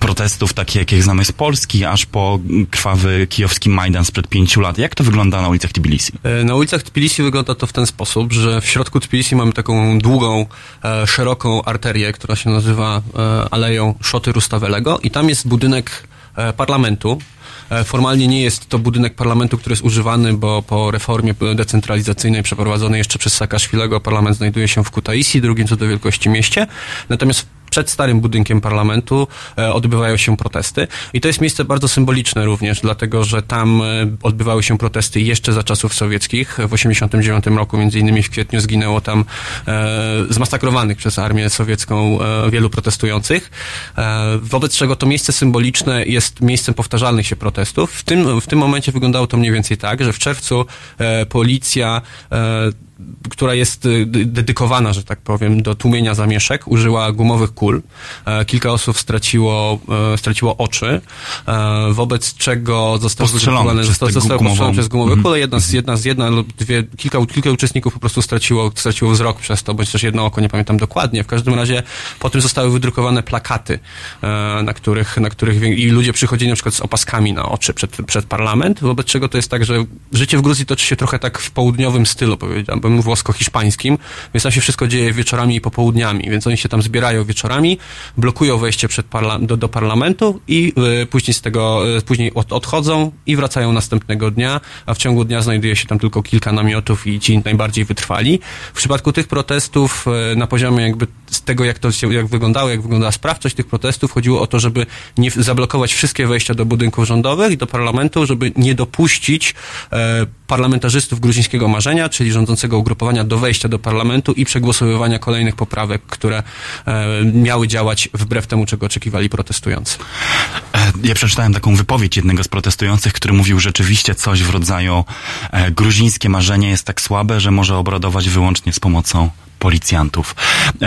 protestów, takie jakie znamy z Polski, aż po krwawy kijowski Majdan sprzed pięciu lat. Jak to wygląda na ulicach Tbilisi? E, Na ulicach Tbilisi wygląda to w ten sposób, że w środku Tbilisi mamy taką długą, e, szeroką arterię, która się nazywa e, Aleją Szoty Rustawelego i tam jest budynek e, parlamentu. E, Formalnie nie jest to budynek parlamentu, który jest używany, bo po reformie decentralizacyjnej przeprowadzonej jeszcze przez Saakaszwilego parlament znajduje się w Kutaisi, drugim co do wielkości mieście. Natomiast przed starym budynkiem parlamentu e, odbywają się protesty. I to jest miejsce bardzo symboliczne również, dlatego że tam e, odbywały się protesty jeszcze za czasów sowieckich. W 89 roku, między innymi w kwietniu, zginęło tam e, zmasakrowanych przez armię sowiecką wielu protestujących. Wobec czego to miejsce symboliczne jest miejscem powtarzalnych się protestów. W tym, w tym momencie wyglądało to mniej więcej tak, że w czerwcu policja która jest y, dedykowana, że tak powiem, do tłumienia zamieszek, użyła gumowych kul. E, Kilka osób straciło, e, straciło oczy, e, wobec czego został Postrzelony wydedykowane- przez został, postrzelony przez gumowe Mhm. kule. Jedna z, jedna z jedna lub dwie, kilka, kilka uczestników po prostu straciło, straciło wzrok przez to, bądź też jedno oko, nie pamiętam dokładnie. W każdym razie potem zostały wydrukowane plakaty, na których, na których i ludzie przychodzili na przykład z opaskami na oczy przed, przed parlament, wobec czego to jest tak, że życie w Gruzji toczy się trochę tak w południowym stylu, powiedziałbym, włosko-hiszpańskim, więc tam się wszystko dzieje wieczorami i popołudniami, więc oni się tam zbierają wieczorami, blokują wejście przed parla- do, do parlamentu i y, później z tego, y, później od, odchodzą i wracają następnego dnia, a w ciągu dnia znajduje się tam tylko kilka namiotów i ci najbardziej wytrwali. W przypadku tych protestów y, na poziomie jakby z tego, jak to się, jak wyglądało, jak wyglądała sprawczość tych protestów, chodziło o to, żeby nie zablokować wszystkie wejścia do budynków rządowych i do parlamentu, żeby nie dopuścić parlamentarzystów gruzińskiego marzenia, czyli rządzącego ugrupowania do wejścia do parlamentu i przegłosowywania kolejnych poprawek, które e, miały działać wbrew temu, czego oczekiwali protestujący. E, Ja przeczytałem taką wypowiedź jednego z protestujących, który mówił rzeczywiście coś w rodzaju e, gruzińskie marzenie jest tak słabe, że może obradować wyłącznie z pomocą policjantów.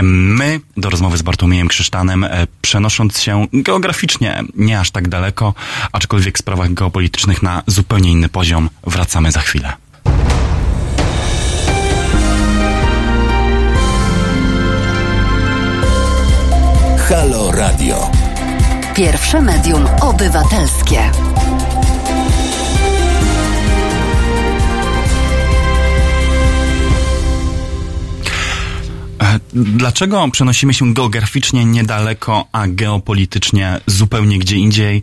My do rozmowy z Bartłomiejem Krzysztanem, przenosząc się geograficznie nie aż tak daleko, aczkolwiek w sprawach geopolitycznych na zupełnie inny poziom, wracamy za chwilę. Halo Radio. Pierwsze medium obywatelskie. Dlaczego przenosimy się geograficznie niedaleko, a geopolitycznie zupełnie gdzie indziej?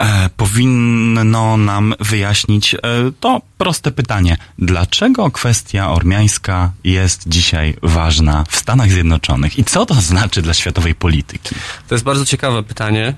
E, powinno nam wyjaśnić e, to proste pytanie. Dlaczego kwestia ormiańska jest dzisiaj ważna w Stanach Zjednoczonych i co to znaczy dla światowej polityki? To jest bardzo ciekawe pytanie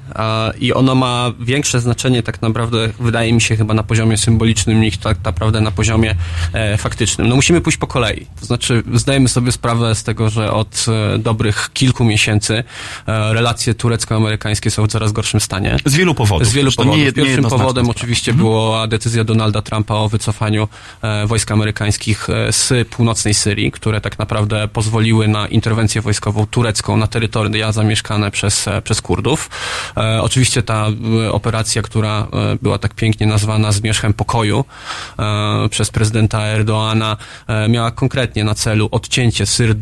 i ono ma większe znaczenie tak naprawdę, wydaje mi się, chyba na poziomie symbolicznym niż tak naprawdę na poziomie e, faktycznym. No musimy pójść po kolei. To znaczy zdajemy sobie sprawę z tego, że od e, dobrych kilku miesięcy e, relacje turecko-amerykańskie są w coraz gorszym stanie. Z wielu powodów. Z wielu powodów. nie- Pierwszym powodem sprawa. oczywiście była decyzja Donalda Trumpa o wycofaniu e, wojsk amerykańskich z północnej Syrii, które tak naprawdę pozwoliły na interwencję wojskową turecką na terytoria zamieszkane przez, przez Kurdów. E, oczywiście ta operacja, która była tak pięknie nazwana zmierzchem pokoju e, przez prezydenta Erdoana, e, miała konkretnie na celu odcięcie Syr,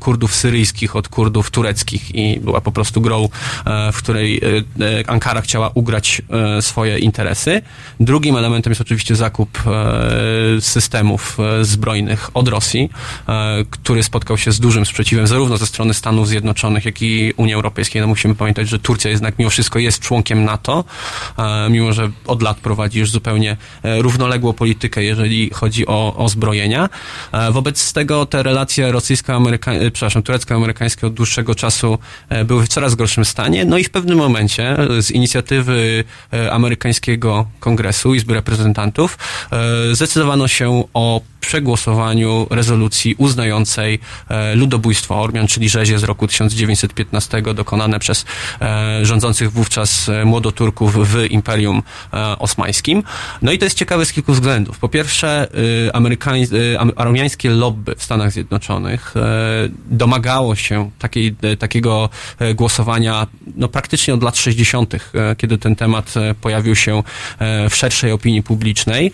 Kurdów syryjskich od Kurdów tureckich i była po prostu grą, e, w której e, e, Ankara chciała ugrać swoje interesy. Drugim elementem jest oczywiście zakup systemów zbrojnych od Rosji, który spotkał się z dużym sprzeciwem zarówno ze strony Stanów Zjednoczonych, jak i Unii Europejskiej. No musimy pamiętać, że Turcja jednak mimo wszystko jest członkiem NATO, mimo że od lat prowadzi już zupełnie równoległą politykę, jeżeli chodzi o, o zbrojenia. Wobec tego te relacje rosyjsko-amerykańskie, przepraszam, turecko-amerykańskie od dłuższego czasu e, były w coraz gorszym stanie. No i w pewnym momencie e, z inicjatywy e, amerykańskiego kongresu, Izby Reprezentantów, e, zdecydowano się o przegłosowaniu rezolucji uznającej e, ludobójstwo Ormian, czyli rzezie z roku 1915 dokonane przez e, rządzących wówczas e, młodoturków w Imperium Osmańskim. No i to jest ciekawe z kilku względów. Po pierwsze, y, amerykań, y, am- armiańskie lobby w Stanach Zjednoczonych domagało się takiej, takiego głosowania no, praktycznie od lat 60., e, kiedy ten temat pojawił się w szerszej opinii publicznej.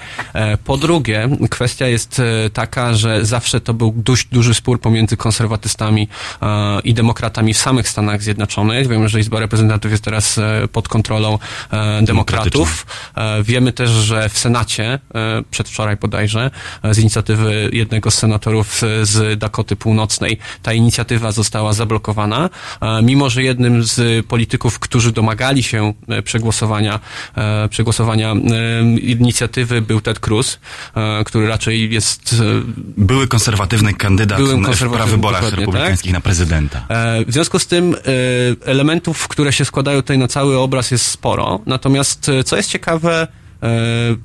Po drugie, kwestia jest taka, że zawsze to był dość duży spór pomiędzy konserwatystami e, i demokratami w samych Stanach Zjednoczonych. Wiemy, że Izba Reprezentantów jest teraz e, pod kontrolą e, demokratów. E, Wiemy też, że w Senacie, e, przedwczoraj bodajże, e, z inicjatywy jednego z senatorów e, z Dakoty Północnej, ta inicjatywa została zablokowana, e, mimo że jednym z polityków, którzy domagali się e, przegłosowania, e, przegłosowania e, inicjatywy był Ted Cruz, e, który raczej jest... Były konserwatywny kandydat Byłym w konserwatywnym, prawyborach dokładnie, republikańskich na prezydenta. E, W związku z tym e, elementów, które się składają tutaj na cały obraz jest sporo. Natomiast e, co jest ciekawe, e,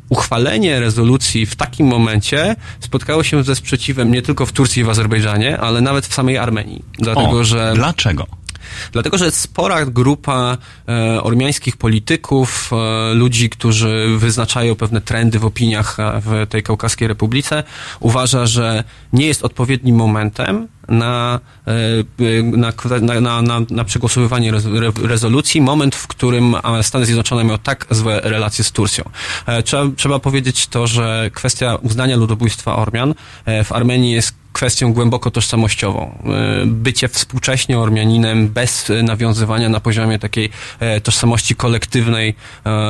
uchwalenie rezolucji w takim momencie spotkało się ze sprzeciwem nie tylko w Turcji i w Azerbejdżanie, ale nawet w samej Armenii. Dlatego, O, że Dlaczego? Dlatego, że spora grupa e, ormiańskich polityków, e, ludzi, którzy wyznaczają pewne trendy w opiniach e, w tej Kaukaskiej Republice, uważa, że nie jest odpowiednim momentem na, e, na, na, na, na, przegłosowywanie rez, re, rezolucji, moment, w którym Stany Zjednoczone miały tak złe relacje z Turcją. E, Trzeba, trzeba powiedzieć to, że kwestia uznania ludobójstwa Ormian e, w Armenii jest kwestią głęboko tożsamościową. Bycie współcześnie Ormianinem bez nawiązywania na poziomie takiej tożsamości kolektywnej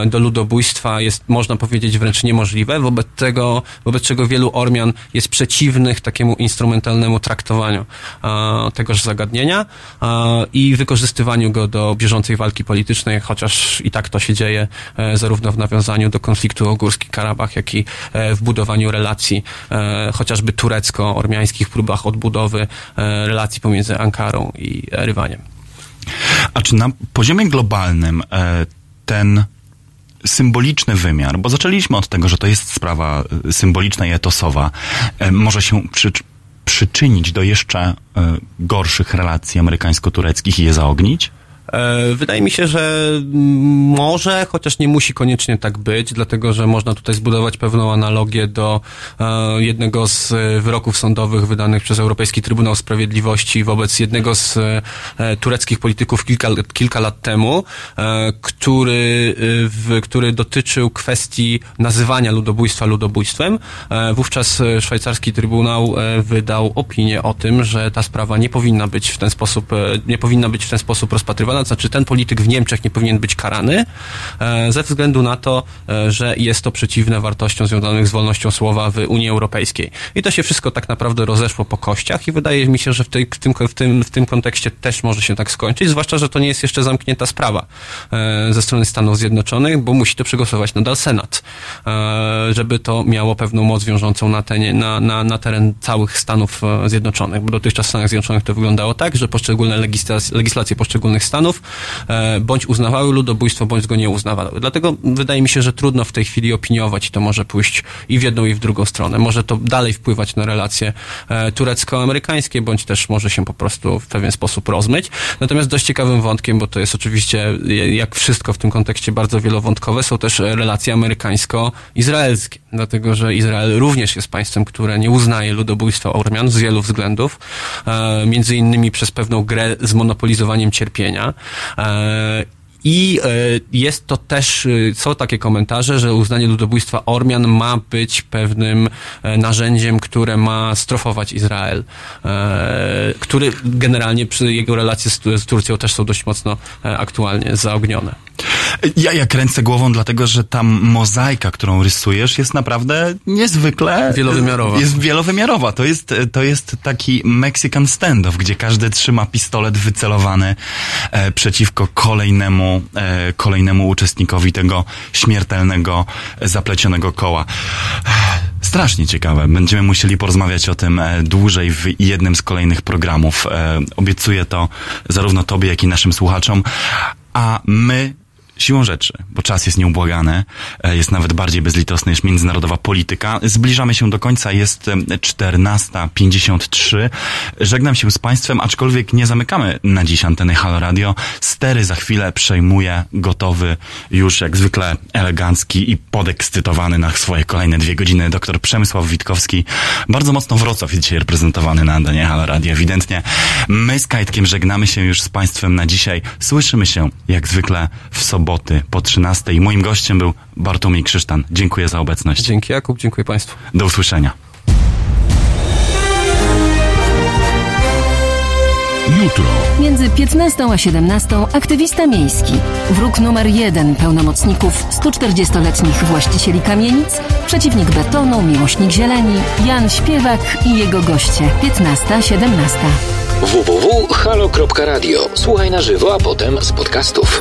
do ludobójstwa jest, można powiedzieć, wręcz niemożliwe, wobec tego, wobec czego wielu Ormian jest przeciwnych takiemu instrumentalnemu traktowaniu tegoż zagadnienia e, i wykorzystywaniu go do bieżącej walki politycznej, chociaż i tak to się dzieje e, zarówno w nawiązaniu do konfliktu o Górski Karabach, jak i e, w budowaniu relacji e, chociażby turecko-ormiańskich próbach odbudowy e, relacji pomiędzy Ankarą i Erywaniem. A czy na poziomie globalnym e, ten symboliczny wymiar, bo zaczęliśmy od tego, że to jest sprawa e, symboliczna i etosowa, e, może się przy, przyczynić do jeszcze e, gorszych relacji amerykańsko-tureckich i je zaognić? E, Wydaje mi się, że może, chociaż nie musi koniecznie tak być, dlatego że można tutaj zbudować pewną analogię do e, jednego z wyroków sądowych wydanych przez Europejski Trybunał Sprawiedliwości wobec jednego z e, tureckich polityków kilka, kilka lat temu, który, w, który dotyczył kwestii nazywania ludobójstwa ludobójstwem. Wówczas szwajcarski Trybunał wydał opinię o tym, że ta sprawa nie powinna być w ten sposób, nie powinna być w ten sposób rozpatrywana, McDonald's, znaczy ten polityk w Niemczech nie powinien być karany e, ze względu na to, e, że jest to przeciwne wartościom związanych z wolnością słowa w Unii Europejskiej. I to się wszystko tak naprawdę rozeszło po kościach i wydaje mi się, że w, tej, w, tym, w, tym, w tym kontekście też może się tak skończyć, zwłaszcza, że to nie jest jeszcze zamknięta sprawa e, ze strony Stanów Zjednoczonych, bo musi to przegłosować nadal Senat, żeby to miało pewną moc wiążącą na, ten, na, na, na teren całych Stanów Zjednoczonych, bo dotychczas w Stanach Zjednoczonych to wyglądało tak, że poszczególne legislacje, legislacje poszczególnych stanów e, bądź uznawały ludobójstwo, bądź go nie uznawały. Dlatego wydaje mi się, że trudno w tej chwili opiniować i to może pójść i w jedną i w drugą stronę. Może to dalej wpływać na relacje e, turecko-amerykańskie, bądź też może się po prostu w pewien sposób rozmyć. Natomiast dość ciekawym wątkiem, bo to jest oczywiście, jak wszystko w tym kontekście bardzo wielowątkowe, są też relacje amerykańsko-izraelskie. Dlatego, że Izrael również jest państwem, które nie uznaje ludobójstwa Ormian z wielu względów, e, między innymi przez pewną grę z monopolizowaniem cierpienia. E, I e, jest to też, e, są takie komentarze, że uznanie ludobójstwa Ormian ma być pewnym e, narzędziem, które ma strofować Izrael, który generalnie przy jego relacje z, Turcją też są dość mocno aktualnie zaognione. Ja, ja kręcę głową, dlatego że ta mozaika, którą rysujesz, jest naprawdę niezwykle... Wielowymiarowa. Jest wielowymiarowa. To jest, to jest taki Mexican standoff, gdzie każdy trzyma pistolet wycelowany przeciwko kolejnemu, e, kolejnemu uczestnikowi tego śmiertelnego, zaplecionego koła. Strasznie ciekawe. Będziemy musieli porozmawiać o tym e, dłużej w jednym z kolejnych programów. E, obiecuję to zarówno tobie, jak i naszym słuchaczom. A my siłą rzeczy, bo czas jest nieubłagany, e, jest nawet bardziej bezlitosny niż międzynarodowa polityka. Zbliżamy się do końca, jest e, 14.53. Żegnam się z Państwem, aczkolwiek nie zamykamy na dziś anteny Halo Radio. Stery za chwilę przejmuje gotowy, już jak zwykle elegancki i podekscytowany na swoje kolejne dwie godziny dr Przemysław Witkowski. Bardzo mocno Wrocław jest dzisiaj reprezentowany na antenie Halo Radio, ewidentnie. My z Kajtkiem żegnamy się już z Państwem na dzisiaj. Słyszymy się jak zwykle w soboty po 13. Moim gościem był Bartłomiej Krzysztan. Dziękuję za obecność. Dzięki Jakub, dziękuję Państwu. Do usłyszenia. Jutro. Między 15 a 17 aktywista miejski. Wróg numer jeden pełnomocników 140-letnich właścicieli kamienic, przeciwnik betonu, miłośnik zieleni, Jan Śpiewak i jego goście. 15-17. www.halo.radio. Słuchaj na żywo, a potem z podcastów.